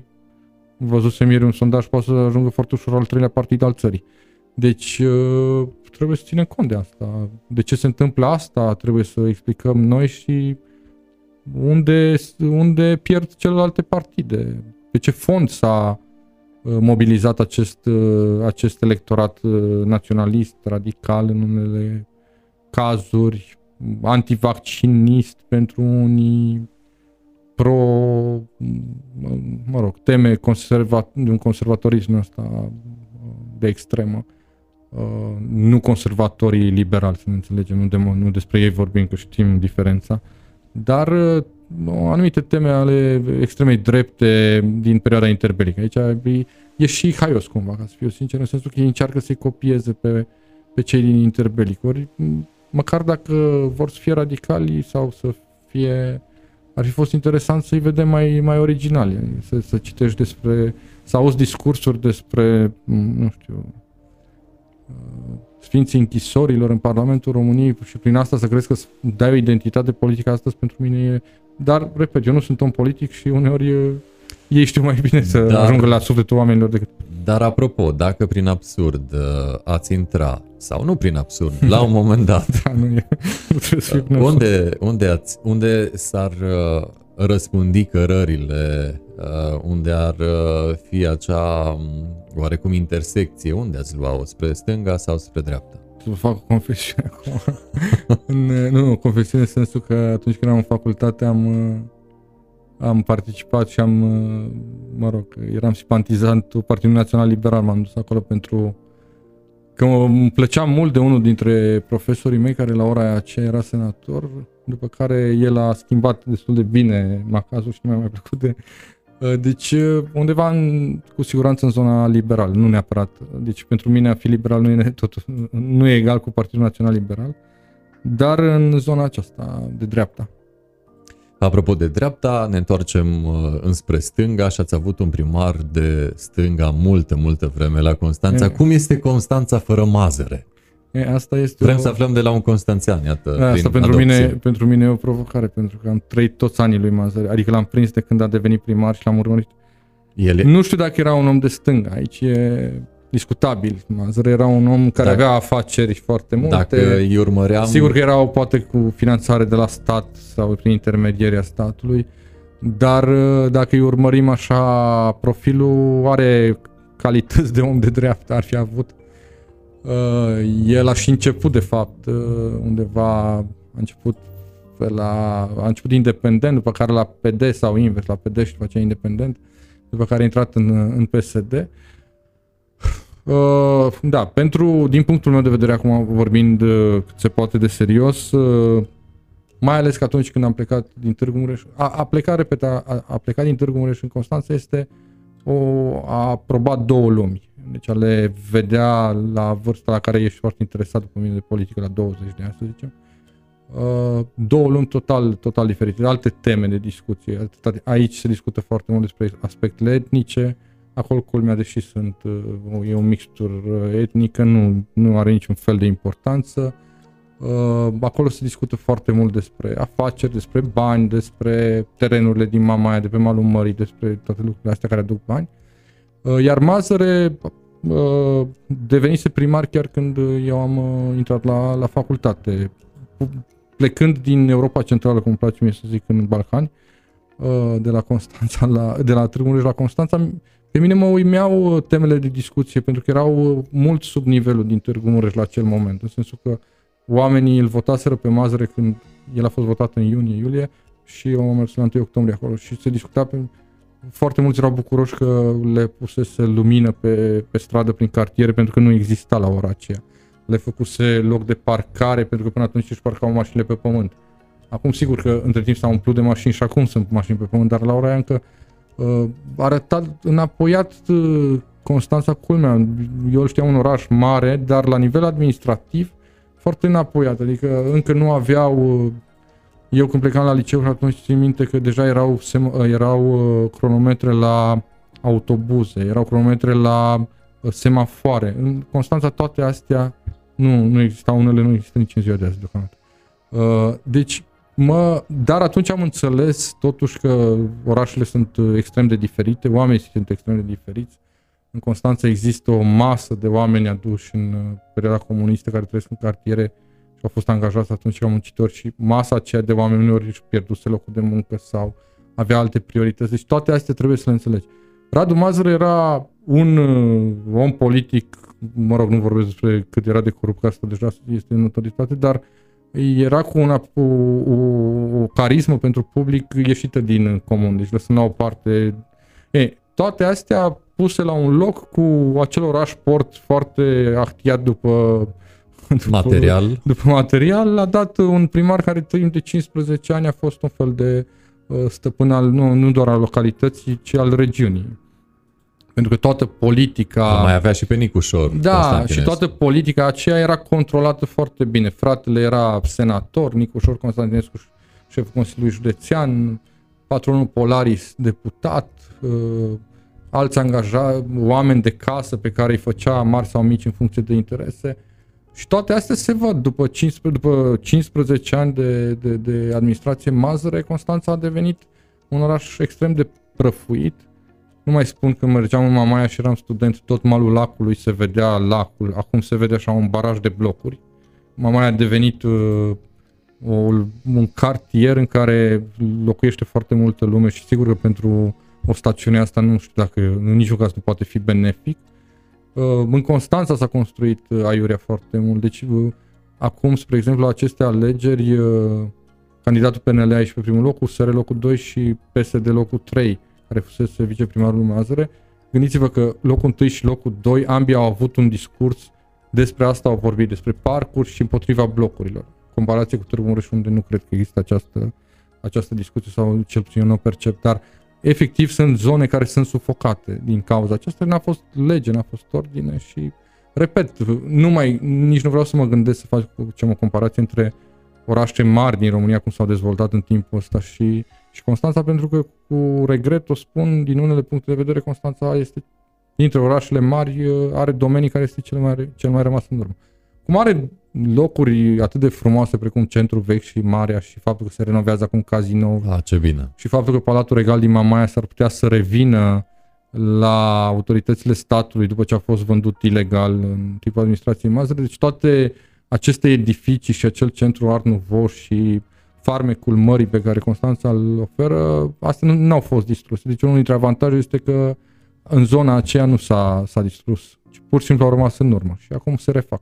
văzusem ieri un sondaj, poate să ajungă foarte ușor al treilea partid al țării. Deci uh, trebuie să ținem cont de asta. De ce se întâmplă asta trebuie să explicăm noi și unde, unde pierd celelalte partide. Pe ce fond s-a uh, mobilizat acest, uh, acest electorat naționalist, radical în unele cazuri, antivaccinist pentru unii, pro, mă rog, teme conserva, de un conservatorism ăsta de extremă. Uh, nu conservatorii liberali, să ne înțelegem, nu, de, nu despre ei vorbim, că știm diferența, dar uh, anumite teme ale extremei drepte din perioada interbelică. Aici e, e și haios cumva, ca să fiu sincer, în sensul că ei încearcă să-i copieze pe, pe cei din interbelic. Ori măcar dacă vor să fie radicali sau să fie ar fi fost interesant să-i vedem mai, mai originali, să, să citești despre, să auzi discursuri despre, nu știu, uh, sfinții închisorilor în Parlamentul României și prin asta să crezi că dai o identitate politică astăzi pentru mine e... Dar, repet, eu nu sunt om politic și uneori ei știu mai bine să Dar... ajungă la sufletul oamenilor decât dar apropo, dacă prin absurd uh, ați intra, sau nu prin absurd, la un moment dat, da, nu e, nu unde, unde, ați, unde s-ar uh, răspândi cărările, uh, unde ar fi acea um, oarecum intersecție, unde ați lua-o, spre stânga sau spre dreapta? Să fac o confesiune acum. nu, o confesiune în sensul că atunci când am în facultate am am participat și am, uh, mă rog, eram simpatizantul Partidului Național Liberal, m-am dus acolo pentru că îmi plăcea mult de unul dintre profesorii mei care la ora aceea era senator, după care el a schimbat destul de bine macazul și nu mi-a mai plăcut de... Uh, deci uh, undeva în, cu siguranță în zona liberală, nu neapărat. Deci pentru mine a fi liberal nu e, tot, nu e egal cu Partidul Național Liberal, dar în zona aceasta de dreapta. Apropo de dreapta, ne întoarcem uh, înspre stânga și ați avut un primar de stânga multă, multă vreme la Constanța. E. Cum este Constanța fără mazăre? E, asta este Vrem o... să aflăm de la un constanțean, iată, da, Asta pentru mine, pentru mine e o provocare, pentru că am trăit toți anii lui Mazăre, adică l-am prins de când a devenit primar și l-am urmărit. El e... Nu știu dacă era un om de stânga, aici e discutabil. Mazăre era un om care dacă, avea afaceri foarte multe. Dacă îi urmăream... Sigur că erau poate cu finanțare de la stat sau prin intermedierea statului, dar uh, dacă îi urmărim așa, profilul are calități de om de dreapta, ar fi avut. Uh, el a și început, de fapt, uh, undeva, a început la, a început independent, după care la PD sau invers, la PD și după aceea independent, după care a intrat în, în PSD. Uh, da, pentru, din punctul meu de vedere, acum vorbind uh, cât se poate de serios, uh, mai ales că atunci când am plecat din Târgu Mureș, a, a plecat, repet, a, a plecat din Târgu Mureș în Constanța este o, a aprobat două lumi. Deci a le vedea la vârsta la care ești foarte interesat după mine de politică, la 20 de ani, să zicem, uh, două lumi total, total diferite, alte teme de discuție. Aici se discută foarte mult despre aspectele etnice, Acolo culmea, deși sunt, uh, e o mixtură etnică, nu, nu are niciun fel de importanță. Uh, acolo se discută foarte mult despre afaceri, despre bani, despre terenurile din Mamaia, de pe malul mării, despre toate lucrurile astea care aduc bani. Uh, iar Mazăre devenise primar chiar când eu am intrat la, la facultate. Plecând din Europa Centrală, cum îmi place mie să zic, în Balcani, de la Constanța la, de la Târgu Mureș la Constanța, pe mine mă uimeau uh, temele de discuție pentru că erau uh, mult sub nivelul din Târgu Mureș la acel moment, în sensul că oamenii îl votaseră pe Mazăre când el a fost votat în iunie-iulie și eu am mers la 1 octombrie acolo și se discuta pe... Foarte mulți erau bucuroși că le pusese lumină pe, pe stradă prin cartiere pentru că nu exista la ora aceea. Le făcuse loc de parcare pentru că până atunci își parcau mașinile pe pământ. Acum sigur că între timp s-au umplut de mașini și acum sunt mașini pe pământ, dar la ora aia încă uh, arătat înapoiat uh, Constanța culmea. Eu îl știam un oraș mare, dar la nivel administrativ foarte înapoiat. Adică încă nu aveau... Uh, eu când plecam la liceu și atunci țin minte că deja erau, sem- uh, erau uh, cronometre la autobuze, erau cronometre la uh, semafoare. În Constanța toate astea nu, nu existau, unele nu există nici în ziua de azi deocamdată. Uh, deci Mă, dar atunci am înțeles totuși că orașele sunt uh, extrem de diferite, oamenii sunt extrem de diferiți. În Constanța există o masă de oameni aduși în uh, perioada comunistă care trăiesc în cartiere și au fost angajați atunci ca muncitori și masa aceea de oameni uneori își pierduse locul de muncă sau avea alte priorități. Deci toate astea trebuie să le înțelegi. Radu Mazăr era un uh, om politic, mă rog, nu vorbesc despre cât era de corupt, că asta deja este în notoritate, dar uh, era cu una, o, o, o carismă pentru public ieșită din comun, deci lăsând la o parte... E, toate astea puse la un loc cu acel oraș port foarte ahtiat după, după material. După material, a dat un primar care timp de 15 ani a fost un fel de uh, stăpân al, nu, nu doar al localității, ci al regiunii. Pentru că toată politica... mai avea și pe Nicușor. Da, și toată politica aceea era controlată foarte bine. Fratele era senator, Nicușor Constantinescu, șeful Consiliului Județean, patronul Polaris, deputat, uh, alți angajați, oameni de casă pe care îi făcea mari sau mici în funcție de interese. Și toate astea se văd. După 15, după 15 ani de, de, de administrație mazăre, Constanța a devenit un oraș extrem de prăfuit, nu mai spun că mergeam în Mamaia și eram student, tot malul lacului se vedea lacul, acum se vede așa un baraj de blocuri. Mamaia a devenit uh, o, un cartier în care locuiește foarte multă lume și sigur că pentru o stațiune asta nu știu dacă în niciun caz nu poate fi benefic. Uh, în Constanța s-a construit uh, aiurea foarte mult, deci uh, acum, spre exemplu, la aceste alegeri, uh, candidatul PNL a ieșit pe primul loc, USR locul 2 și PSD locul 3 care fusese viceprimarul Mazăre, gândiți-vă că locul 1 și locul 2, ambii au avut un discurs despre asta, au vorbit despre parcuri și împotriva blocurilor. Comparație cu Târgu Mureș, unde nu cred că există această, această discuție sau cel puțin eu nu o percep, dar efectiv sunt zone care sunt sufocate din cauza aceasta. N-a fost lege, n-a fost ordine și, repet, nu mai, nici nu vreau să mă gândesc să facem o comparație între orașe mari din România, cum s-au dezvoltat în timpul ăsta și și Constanța, pentru că cu regret o spun, din unele puncte de vedere, Constanța este dintre orașele mari, are domenii care este cel mai, cel mai rămas în urmă. Cum are locuri atât de frumoase precum centrul vechi și Marea și faptul că se renovează acum cazinou. A, ce bine. Și faptul că Palatul Regal din Mamaia s-ar putea să revină la autoritățile statului după ce a fost vândut ilegal în timpul administrației Mazăre. Deci toate aceste edificii și acel centru Art Nouveau și farmecul mării pe care Constanța îl oferă, astea nu au fost distruse. Deci unul dintre avantaje este că în zona aceea nu s-a, s-a distrus, ci pur și simplu au rămas în urmă și acum se refac.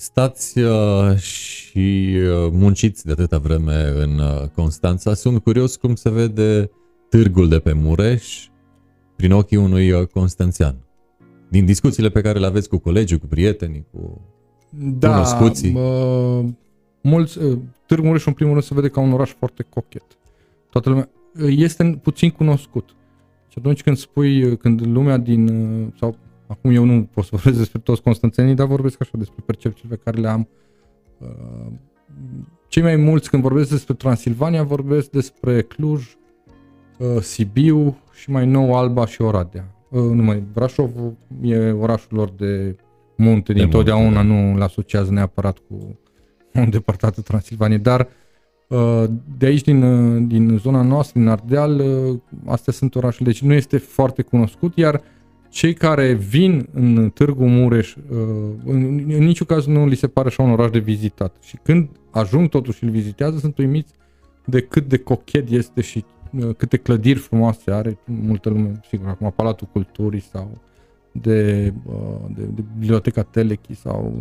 Stați uh, și uh, munciți de atâta vreme în uh, Constanța. Sunt curios cum se vede târgul de pe Mureș prin ochii unui uh, constanțian. Din discuțiile pe care le aveți cu colegii, cu prietenii, cu da, cunoscuții. Mă, mulți, uh, Târgu Mureș în primul rând se vede ca un oraș foarte cochet. Toată lumea uh, este puțin cunoscut. Și atunci când spui, uh, când lumea din, sau acum eu nu pot să vorbesc despre toți constanțenii, dar vorbesc așa despre percepțiile pe care le am. Cei mai mulți când vorbesc despre Transilvania vorbesc despre Cluj, Sibiu și mai nou Alba și Oradea. uh, nu mai, Brașov e orașul lor de munte De din totdeauna, munte, nu îl asociază neapărat cu o îndepărtată Transilvanie, dar uh, de aici din, uh, din zona noastră, din Ardeal, uh, astea sunt orașele, deci nu este foarte cunoscut, iar cei care vin în Târgu Mureș, uh, în, în niciun caz nu li se pare așa un oraș de vizitat. Și când ajung totuși și îl vizitează, sunt uimiți de cât de cochet este și uh, câte clădiri frumoase are multă lume, sigur, acum Palatul Culturii sau de, uh, de, de Biblioteca Telechi sau,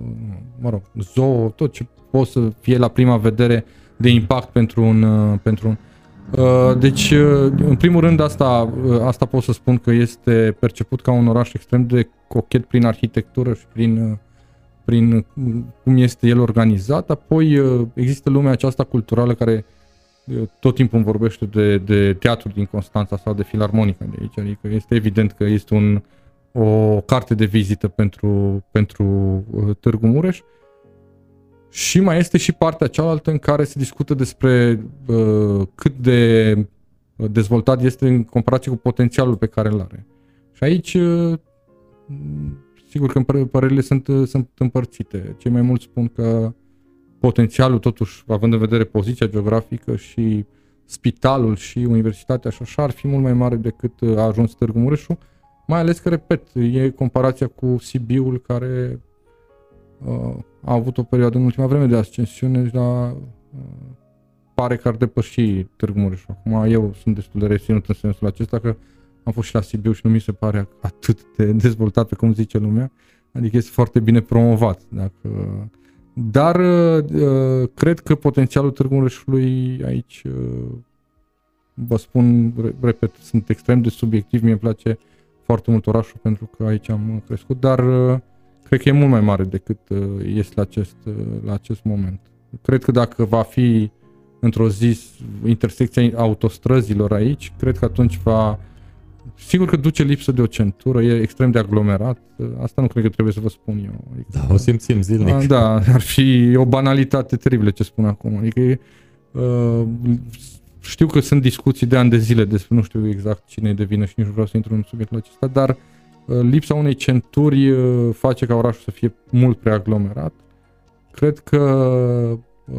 mă rog, zoo, tot ce poate să fie la prima vedere de impact pentru un, uh, pentru un Uh, deci, uh, în primul rând, asta, uh, asta pot să spun că este perceput ca un oraș extrem de cochet prin arhitectură și prin, prin cum este el organizat. Apoi există lumea aceasta culturală care tot timpul vorbește de, de teatru din Constanța sau de filarmonica de aici, adică este evident că este un, o carte de vizită pentru, pentru Târgu Mureș. Și mai este și partea cealaltă în care se discută despre uh, cât de dezvoltat este în comparație cu potențialul pe care îl are. Și aici, uh, sigur că părerile sunt, sunt împărțite. Cei mai mulți spun că potențialul, totuși, având în vedere poziția geografică și spitalul și universitatea și așa, ar fi mult mai mare decât a ajuns Târgu Mureșu, mai ales că, repet, e comparația cu Sibiul care uh, a avut o perioadă în ultima vreme de ascensiune și la, uh, pare că ar depăși Târgu Mureș. Acum eu sunt destul de reținut în sensul acesta că am fost și la Sibiu și nu mi se pare atât de dezvoltat pe cum zice lumea. Adică este foarte bine promovat. Dacă, dar uh, cred că potențialul Târgu Mureșului aici, uh, vă spun, repet, sunt extrem de subiectiv, mie îmi place foarte mult orașul pentru că aici am crescut, dar cred că e mult mai mare decât uh, este la acest, uh, la acest moment. Cred că dacă va fi într-o zi intersecția autostrăzilor aici, cred că atunci va... Sigur că duce lipsă de o centură, e extrem de aglomerat, asta nu cred că trebuie să vă spun eu. Adică, da, o simțim zilnic. Da, da, ar fi o banalitate teribilă ce spun acum. Adică uh, știu că sunt discuții de ani de zile despre, nu știu exact cine e de vină și nici nu vreau să intru în subiectul acesta, dar uh, Uh, lipsa unei centuri uh, face ca orașul să fie mult prea aglomerat. Cred că, uh,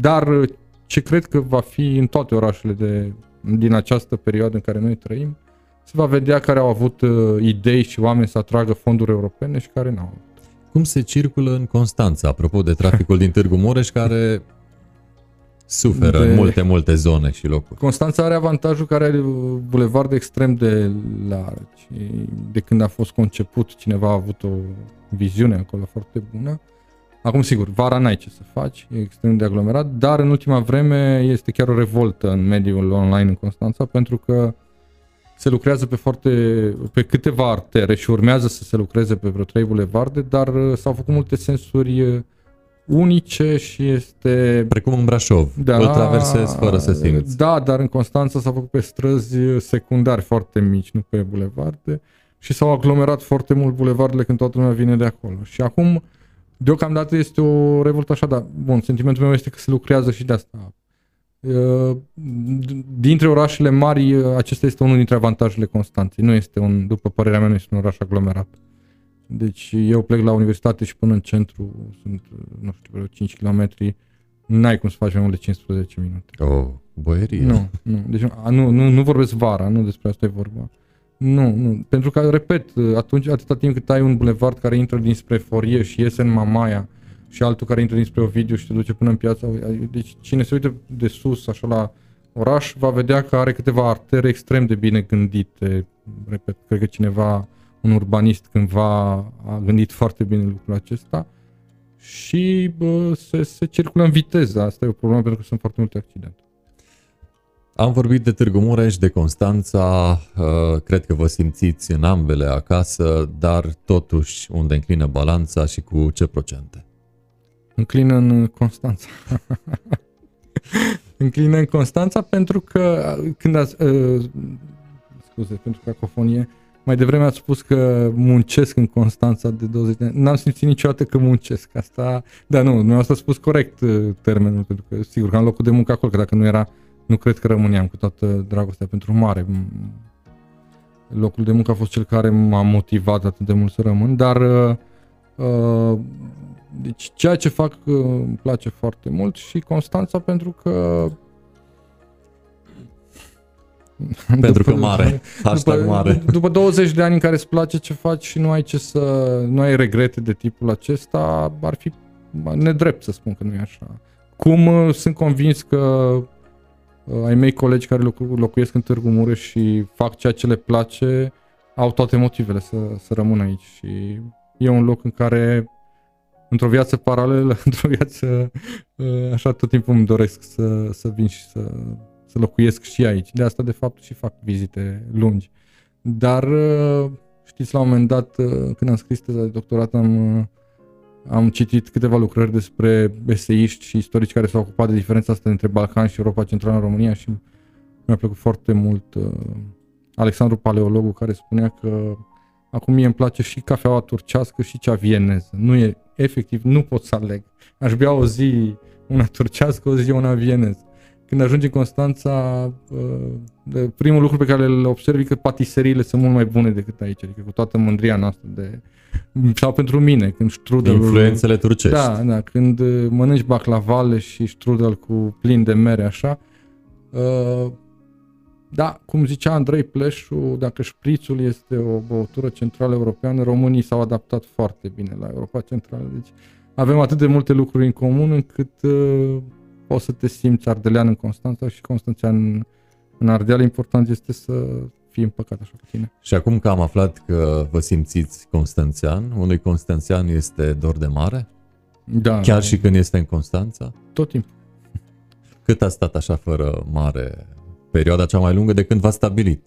dar ce cred că va fi în toate orașele de, din această perioadă în care noi trăim, se va vedea care au avut idei și oameni să atragă fonduri europene și care n-au. Cum se circulă în Constanța, apropo de traficul din Târgu Mureș, care Suferă de... în multe, multe zone și locuri. Constanța are avantajul care are bulevard extrem de largi. De când a fost conceput, cineva a avut o viziune acolo foarte bună. Acum, sigur, vara n-ai ce să faci, e extrem de aglomerat, dar în ultima vreme este chiar o revoltă în mediul online în Constanța, pentru că se lucrează pe foarte, pe câteva artere și urmează să se lucreze pe vreo trei bulevarde, dar s-au făcut multe sensuri unice și este... Precum în Brașov, da, îl traversezi fără să simți. Da, dar în Constanța s-a făcut pe străzi secundari foarte mici, nu pe bulevarde și s-au aglomerat foarte mult bulevardele când toată lumea vine de acolo. Și acum, deocamdată este o revoltă așa, dar bun, sentimentul meu este că se lucrează și de asta. Dintre orașele mari, acesta este unul dintre avantajele Constanței. Nu este un, după părerea mea, nu este un oraș aglomerat. Deci eu plec la universitate și până în centru sunt, nu știu, vreo 5 km, n-ai cum să faci mai mult de 15 minute. Oh, boierie. Nu, nu. Deci nu, nu, nu vorbesc vara, nu despre asta e vorba. Nu, nu. Pentru că, repet, atunci, atâta timp cât ai un bulevard care intră dinspre Forie și iese în Mamaia și altul care intră dinspre Ovidiu și te duce până în piața, deci cine se uită de sus, așa la oraș, va vedea că are câteva artere extrem de bine gândite. Repet, cred că cineva un urbanist cândva a gândit foarte bine lucrul acesta și bă, se, se circulă în viteză. Asta e o problemă pentru că sunt foarte multe accidente. Am vorbit de Târgu Mureș, de Constanța, uh, cred că vă simțiți în ambele acasă, dar totuși unde înclină balanța și cu ce procente? Înclină în Constanța. înclină în Constanța pentru că când ați, uh, scuze, pentru cacofonie, uh, mai devreme ați spus că muncesc în Constanța de 20 de ani. N-am simțit niciodată că muncesc. Asta, da, nu, nu asta a spus corect uh, termenul, pentru că sigur că am locul de muncă acolo, că dacă nu era, nu cred că rămâneam cu toată dragostea pentru mare. locul de muncă a fost cel care m-a motivat atât de mult să rămân, dar uh, deci ceea ce fac uh, îmi place foarte mult și Constanța pentru că pentru că mare, hashtag după, mare. După 20 de ani în care îți place ce faci și nu ai ce să, nu ai regrete de tipul acesta, ar fi nedrept să spun că nu e așa. Cum uh, sunt convins că uh, ai mei colegi care locu- locuiesc în Târgu Mureș și fac ceea ce le place, au toate motivele să, să rămână aici și e un loc în care într-o viață paralelă, într-o viață uh, așa tot timpul îmi doresc să, să vin și să, să locuiesc și aici. De asta de fapt și fac vizite lungi. Dar știți la un moment dat când am scris teza de doctorat am am citit câteva lucrări despre eseiști și istorici care s-au ocupat de diferența asta între Balcan și Europa Centrală în România și mi-a plăcut foarte mult uh, Alexandru Paleologu care spunea că acum mie îmi place și cafeaua turcească și cea vieneză. Nu e, efectiv, nu pot să aleg. Aș bea o zi una turcească, o zi una vieneză. Când ajungi în Constanța, uh, primul lucru pe care îl observi e că patiseriile sunt mult mai bune decât aici, adică cu toată mândria noastră de sau pentru mine, când strudelul... Influențele turcești. Da, da, când uh, mănânci baclavale și strudel cu plin de mere, așa. Uh, da, cum zicea Andrei Pleșu, dacă șprițul este o băutură centrală europeană, românii s-au adaptat foarte bine la Europa Centrală. Deci avem atât de multe lucruri în comun încât uh, poți să te simți ardelean în Constanța și constanțean în, în Ardeal. Important este să fii împăcat așa cu tine. Și acum că am aflat că vă simțiți constanțean, unui constanțean este dor de mare? Da. Chiar și când este în Constanța? Tot timpul. Cât a stat așa fără mare? Perioada cea mai lungă de când v-a stabilit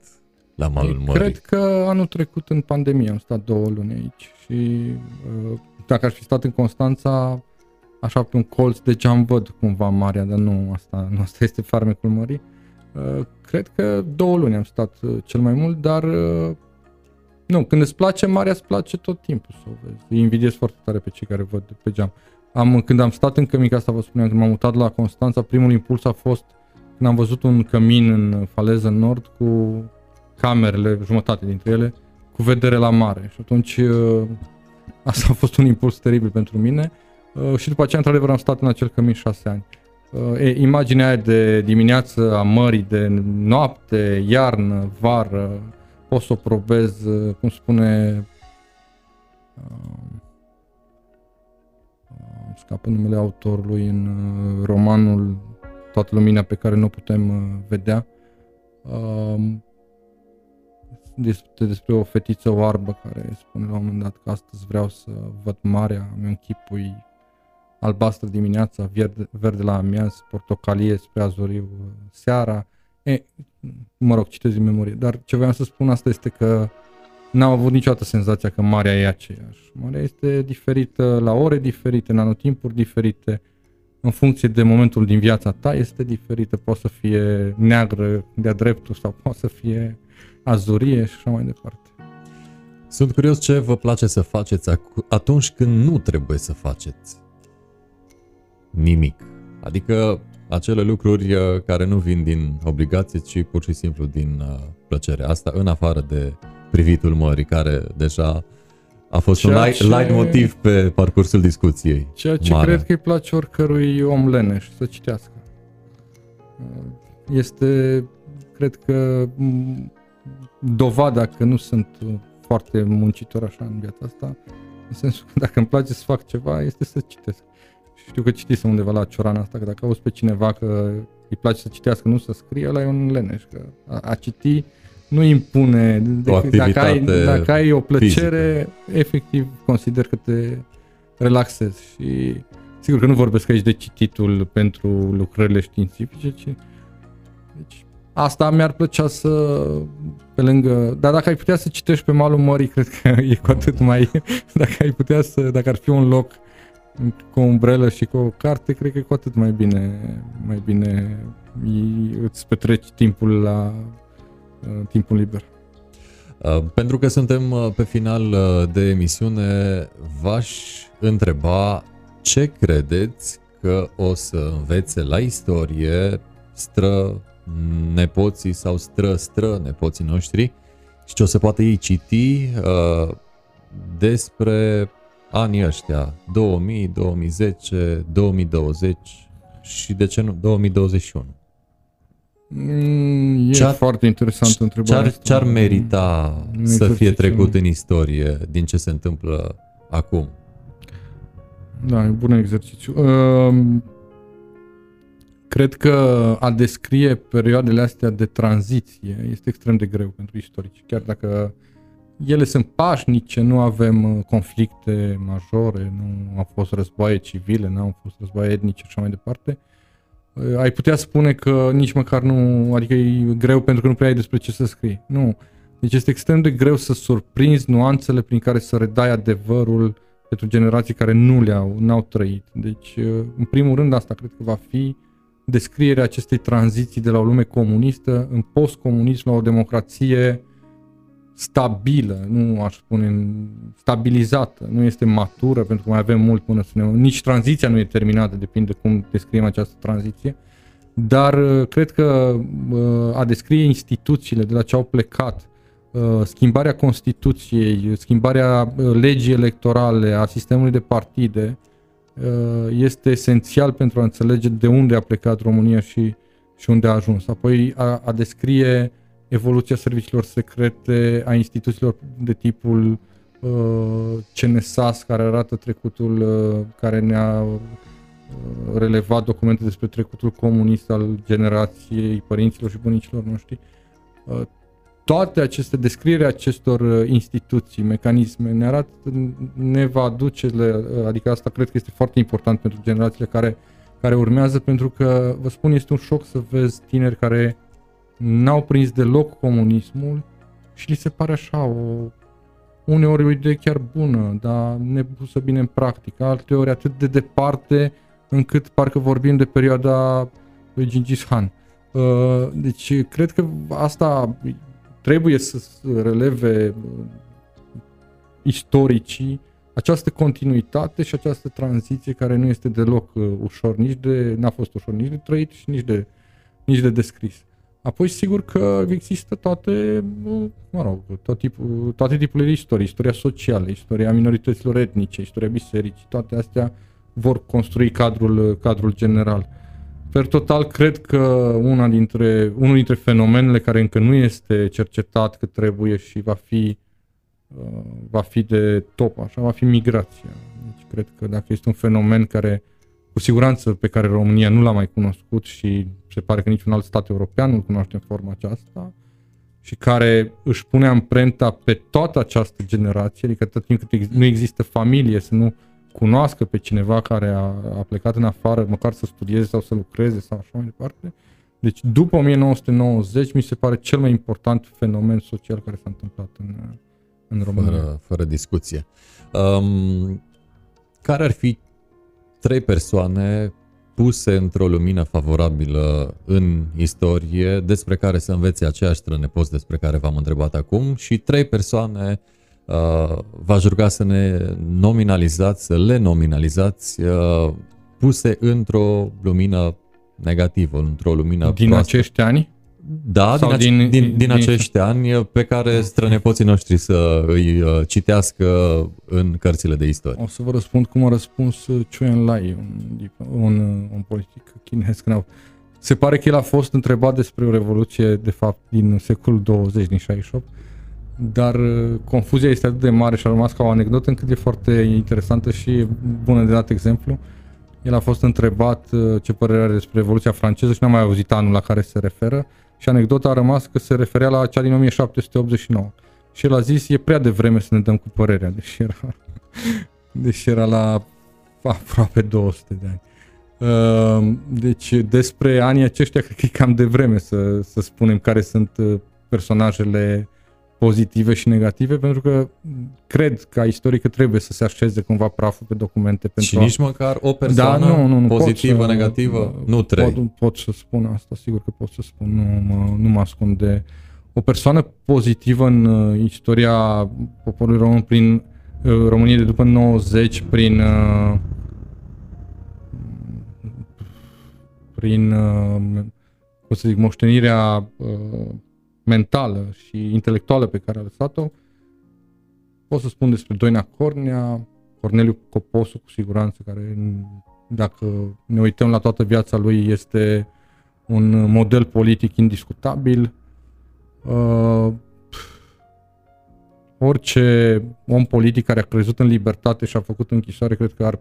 la malul mării? Cred că anul trecut în pandemie am stat două luni aici și uh, dacă aș fi stat în Constanța, așa pe un colț de geam văd cumva marea, dar nu asta, nu asta este farmecul mării. Uh, cred că două luni am stat uh, cel mai mult, dar uh, nu, când îți place marea, îți place tot timpul să o vezi. Îi invidiez foarte tare pe cei care văd pe geam. Am, când am stat în cămin, asta vă spuneam, când m-am mutat la Constanța, primul impuls a fost când am văzut un cămin în faleză în nord cu camerele, jumătate dintre ele, cu vedere la mare. Și atunci asta a fost un impuls teribil pentru mine. Și după aceea, într-adevăr, am stat în acel cămin șase ani. Uh, e, imaginea aia de dimineață a mării, de noapte, iarnă, vară, poți să o probez, uh, cum spune uh, scapă numele autorului în romanul Toată lumina pe care nu o putem vedea. Este despre o fetiță oarbă care spune la un moment dat că astăzi vreau să văd marea, mi închipui albastră dimineața, verde, verde la amiaz, portocalie spre azoriu seara. E, mă rog, citez din memorie. Dar ce voiam să spun asta este că n-am avut niciodată senzația că marea e aceeași. Marea este diferită la ore diferite, în anotimpuri diferite, în funcție de momentul din viața ta este diferită, poate să fie neagră de-a dreptul sau poate să fie azurie și așa mai departe. Sunt curios ce vă place să faceți atunci când nu trebuie să faceți nimic. Adică acele lucruri uh, care nu vin din obligație, ci pur și simplu din uh, plăcere. Asta în afară de privitul mării, care deja a fost ceea un light, ce... light motiv pe parcursul discuției. Ceea ce mare. cred că îi place oricărui om leneș să citească. Este, cred că, dovada că nu sunt foarte muncitor așa în viața asta, în sensul că dacă îmi place să fac ceva, este să citesc știu că citisem undeva la ciorana asta, că dacă auzi pe cineva că îi place să citească, nu să scrie, ăla e un leneș, că a, a citi nu impune, o dacă, ai, dacă ai o plăcere, fizică. efectiv consider că te relaxezi și sigur că nu vorbesc aici de cititul pentru lucrările științifice, ci deci, asta mi-ar plăcea să pe lângă, dar dacă ai putea să citești pe malul mării, cred că e cu atât mai, dacă ai putea să, dacă ar fi un loc cu o umbrelă și cu o carte, cred că e cu atât mai bine, mai bine îți petreci timpul la uh, timpul liber. Uh, pentru că suntem uh, pe final uh, de emisiune, v-aș întreba ce credeți că o să învețe la istorie stră nepoții sau stră stră nepoții noștri și ce o să poată ei citi uh, despre anii ăștia, 2000, 2010, 2020 și de ce nu 2021. Mm, e ce-ar, foarte interesant întrebarea ce-ar, ce-ar merita mm, să fie trecut în istorie din ce se întâmplă acum? Da, e un bun exercițiu. Uh, cred că a descrie perioadele astea de tranziție este extrem de greu pentru istorici, chiar dacă ele sunt pașnice, nu avem uh, conflicte majore, nu au fost războaie civile, nu au fost războaie etnice și așa mai departe. Uh, ai putea spune că nici măcar nu, adică e greu pentru că nu prea ai despre ce să scrii. Nu. Deci este extrem de greu să surprinzi nuanțele prin care să redai adevărul pentru generații care nu le-au, n-au trăit. Deci, uh, în primul rând, asta cred că va fi descrierea acestei tranziții de la o lume comunistă în post-comunism la o democrație stabilă, nu aș spune stabilizată, nu este matură pentru că mai avem mult până să ne... Nici tranziția nu e terminată, depinde cum descriem această tranziție, dar uh, cred că uh, a descrie instituțiile de la ce au plecat, uh, schimbarea Constituției, schimbarea legii electorale, a sistemului de partide, este esențial pentru a înțelege de unde a plecat România și, și unde a ajuns. Apoi a, a descrie evoluția serviciilor secrete, a instituțiilor de tipul uh, CNSAS, care arată trecutul, uh, care ne-a uh, relevat documente despre trecutul comunist al generației părinților și bunicilor noștri. Uh, toate aceste descriere acestor uh, instituții, mecanisme, ne arată, ne va aduce, uh, adică asta cred că este foarte important pentru generațiile care, care urmează, pentru că, vă spun, este un șoc să vezi tineri care n-au prins deloc comunismul și li se pare așa o, uneori o idee chiar bună, dar nepusă bine în practică, alteori atât de departe încât parcă vorbim de perioada lui Gingis Khan. Uh, deci cred că asta trebuie să releve uh, istoricii această continuitate și această tranziție care nu este deloc uh, ușor, nici de, n-a fost ușor nici de trăit și nici de, nici de descris. Apoi, sigur că există toate, mă rog, tot tipul, toate tipurile de istorie, istoria socială, istoria minorităților etnice, istoria bisericii, toate astea vor construi cadrul, cadrul general. Per total, cred că una dintre, unul dintre fenomenele care încă nu este cercetat cât trebuie și va fi, uh, va fi de top, așa, va fi migrația. Deci, cred că dacă este un fenomen care cu siguranță pe care România nu l-a mai cunoscut și se pare că niciun alt stat european nu cunoaște în forma aceasta și care își pune amprenta pe toată această generație, adică atât timp cât nu există familie, să nu cunoască pe cineva care a, a plecat în afară, măcar să studieze sau să lucreze sau așa mai departe. Deci după 1990 mi se pare cel mai important fenomen social care s-a întâmplat în, în România. Fără, fără discuție. Um, care ar fi trei persoane puse într-o lumină favorabilă în istorie, despre care să învețe aceiași strănepoți despre care v-am întrebat acum și trei persoane uh, v-aș ruga să ne nominalizați, să le nominalizați, uh, puse într-o lumină negativă, într-o lumină Din proastă. acești ani? Da, din, din, din, din, din acești ani pe care strănepoții noștri să îi uh, citească în cărțile de istorie. O să vă răspund cum a răspuns Chu Enlai, un, un, un politic chinez. Când se pare că el a fost întrebat despre o revoluție, de fapt, din secolul 20, din 68, dar uh, confuzia este atât de mare și a rămas ca o anecdotă încât e foarte interesantă și bună de dat exemplu. El a fost întrebat uh, ce părere are despre Revoluția franceză și n-a mai auzit anul la care se referă și anecdota a rămas că se referea la cea din 1789. Și el a zis, e prea devreme să ne dăm cu părerea, deși era, deși era la aproape 200 de ani. Uh, deci despre anii aceștia cred că e cam devreme să, să spunem care sunt uh, personajele pozitive și negative, pentru că cred ca istoric că trebuie să se așeze cumva praful pe documente. Pentru și a... nici măcar o persoană da, nu, nu, nu, pozitivă, pot să, negativă, nu trei. Pot, pot să spun asta, sigur că pot să spun, nu mă, nu mă ascund de... O persoană pozitivă în uh, istoria poporului român prin uh, România de după 90, prin uh, prin, uh, cum să zic, moștenirea uh, mentală și intelectuală pe care a lăsat-o, pot să spun despre Doina Cornea, Corneliu Coposu cu siguranță, care dacă ne uităm la toată viața lui este un model politic indiscutabil. Uh, orice om politic care a crezut în libertate și a făcut închisoare, cred că ar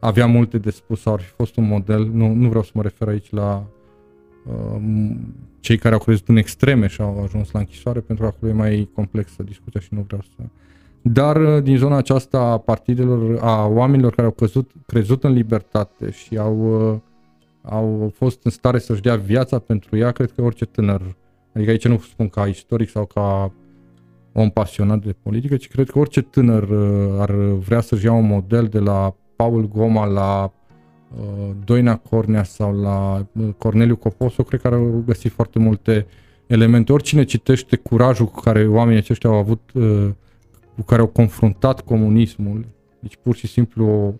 avea multe de spus sau ar fi fost un model. Nu, nu vreau să mă refer aici la uh, cei care au crezut în extreme și au ajuns la închisoare, pentru că acolo e mai complexă discuția și nu vreau să... Dar uh, din zona aceasta a partidelor, a oamenilor care au crezut, crezut în libertate și au, uh, au fost în stare să-și dea viața pentru ea, cred că orice tânăr, adică aici nu spun ca istoric sau ca om pasionat de politică, ci cred că orice tânăr uh, ar vrea să-și ia un model de la Paul Goma la uh, Doina Cornea sau la uh, Corneliu Coposo, cred că ar găsi foarte multe elemente. Oricine citește curajul cu care oamenii aceștia au avut, uh, cu care au confruntat comunismul, deci pur și simplu o,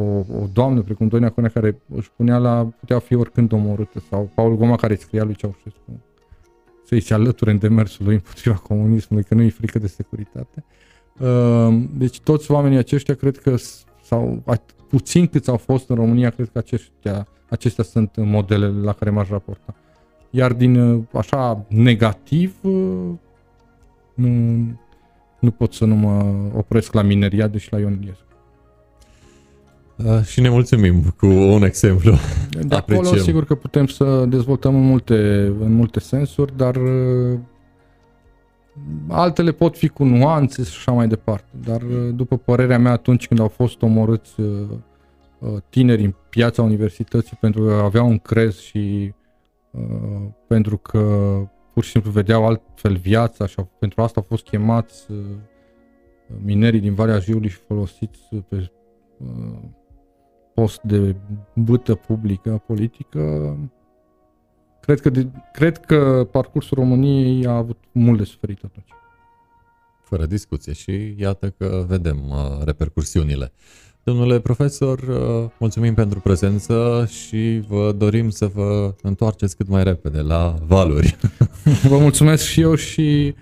o, o doamnă precum Doina Cornea care își punea la, putea fi oricând omorâtă, sau Paul Goma care scria lui Ceaușescu să-i se alăture în demersul lui împotriva comunismului, că nu e frică de securitate. Uh, deci toți oamenii aceștia cred că sau puțin câți au fost în România, cred că aceștia, acestea sunt modelele la care m-aș raporta. Iar din uh, așa negativ, uh, nu, nu pot să nu mă opresc la mineriade și la Ion Iliescu. Uh, și ne mulțumim cu un exemplu. De acolo, Apreciem. sigur că putem să dezvoltăm în multe, în multe sensuri, dar uh, altele pot fi cu nuanțe și așa mai departe. Dar, uh, după părerea mea, atunci când au fost omorâți uh, uh, tineri în piața universității pentru că aveau un crez și uh, pentru că pur și simplu vedeau altfel viața și pentru asta au fost chemați uh, minerii din Valea Jiului și folosiți pe uh, post de bâtă publică, politică, cred că, de, cred că parcursul României a avut mult de suferit atunci. Fără discuție și iată că vedem uh, repercursiunile. Domnule profesor, uh, mulțumim pentru prezență și vă dorim să vă întoarceți cât mai repede la valuri. Vă mulțumesc și eu și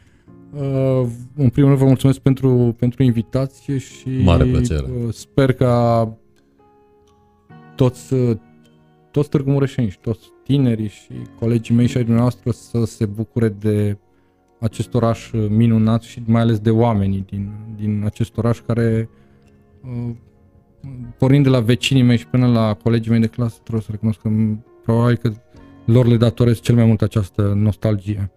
uh, în primul rând vă mulțumesc pentru, pentru invitație și Mare plăcere. Uh, sper ca toți, toți Târgu Mureșeni și toți tinerii și colegii mei și ai dumneavoastră să se bucure de acest oraș minunat și mai ales de oamenii din, din acest oraș care uh, pornind de la vecinii mei și până la colegii mei de clasă trebuie să recunosc că probabil că lor le datorez cel mai mult această nostalgie.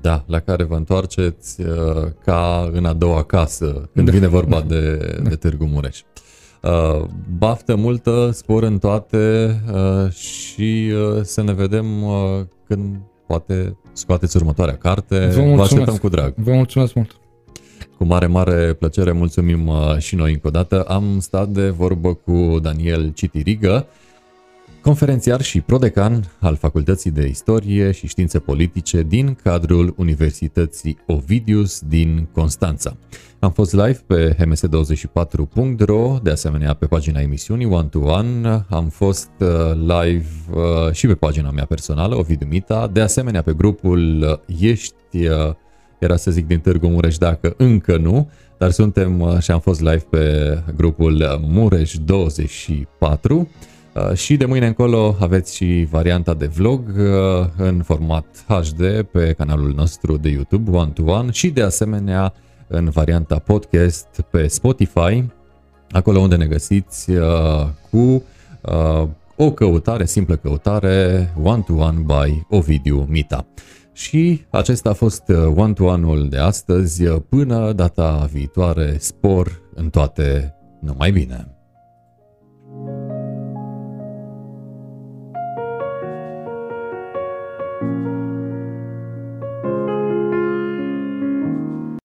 Da, la care vă întoarceți uh, ca în a doua casă când da. vine vorba de, da. de Târgu Mureș. Uh, baftă multă, spor în toate uh, și uh, să ne vedem uh, când poate scoateți următoarea carte. Vă, mulțumesc. Vă așteptăm cu drag. Vă mulțumesc mult. Cu mare, mare plăcere mulțumim uh, și noi încă o dată. Am stat de vorbă cu Daniel Citirigă, conferențiar și prodecan al Facultății de Istorie și Științe Politice din cadrul Universității Ovidius din Constanța. Am fost live pe hms24.ro, de asemenea pe pagina emisiunii One to One. Am fost uh, live uh, și pe pagina mea personală, Ovidiu Mita, de asemenea pe grupul uh, Ești, era să zic din Târgu Mureș dacă încă nu, dar suntem și am fost live pe grupul Mureș 24 și de mâine încolo aveți și varianta de vlog în format HD pe canalul nostru de YouTube One to One și de asemenea în varianta podcast pe Spotify, acolo unde ne găsiți uh, cu uh, o căutare, simplă căutare, one-to-one by Ovidiu Mita. Și acesta a fost uh, one-to-one-ul de astăzi. Până data viitoare, spor în toate, numai bine!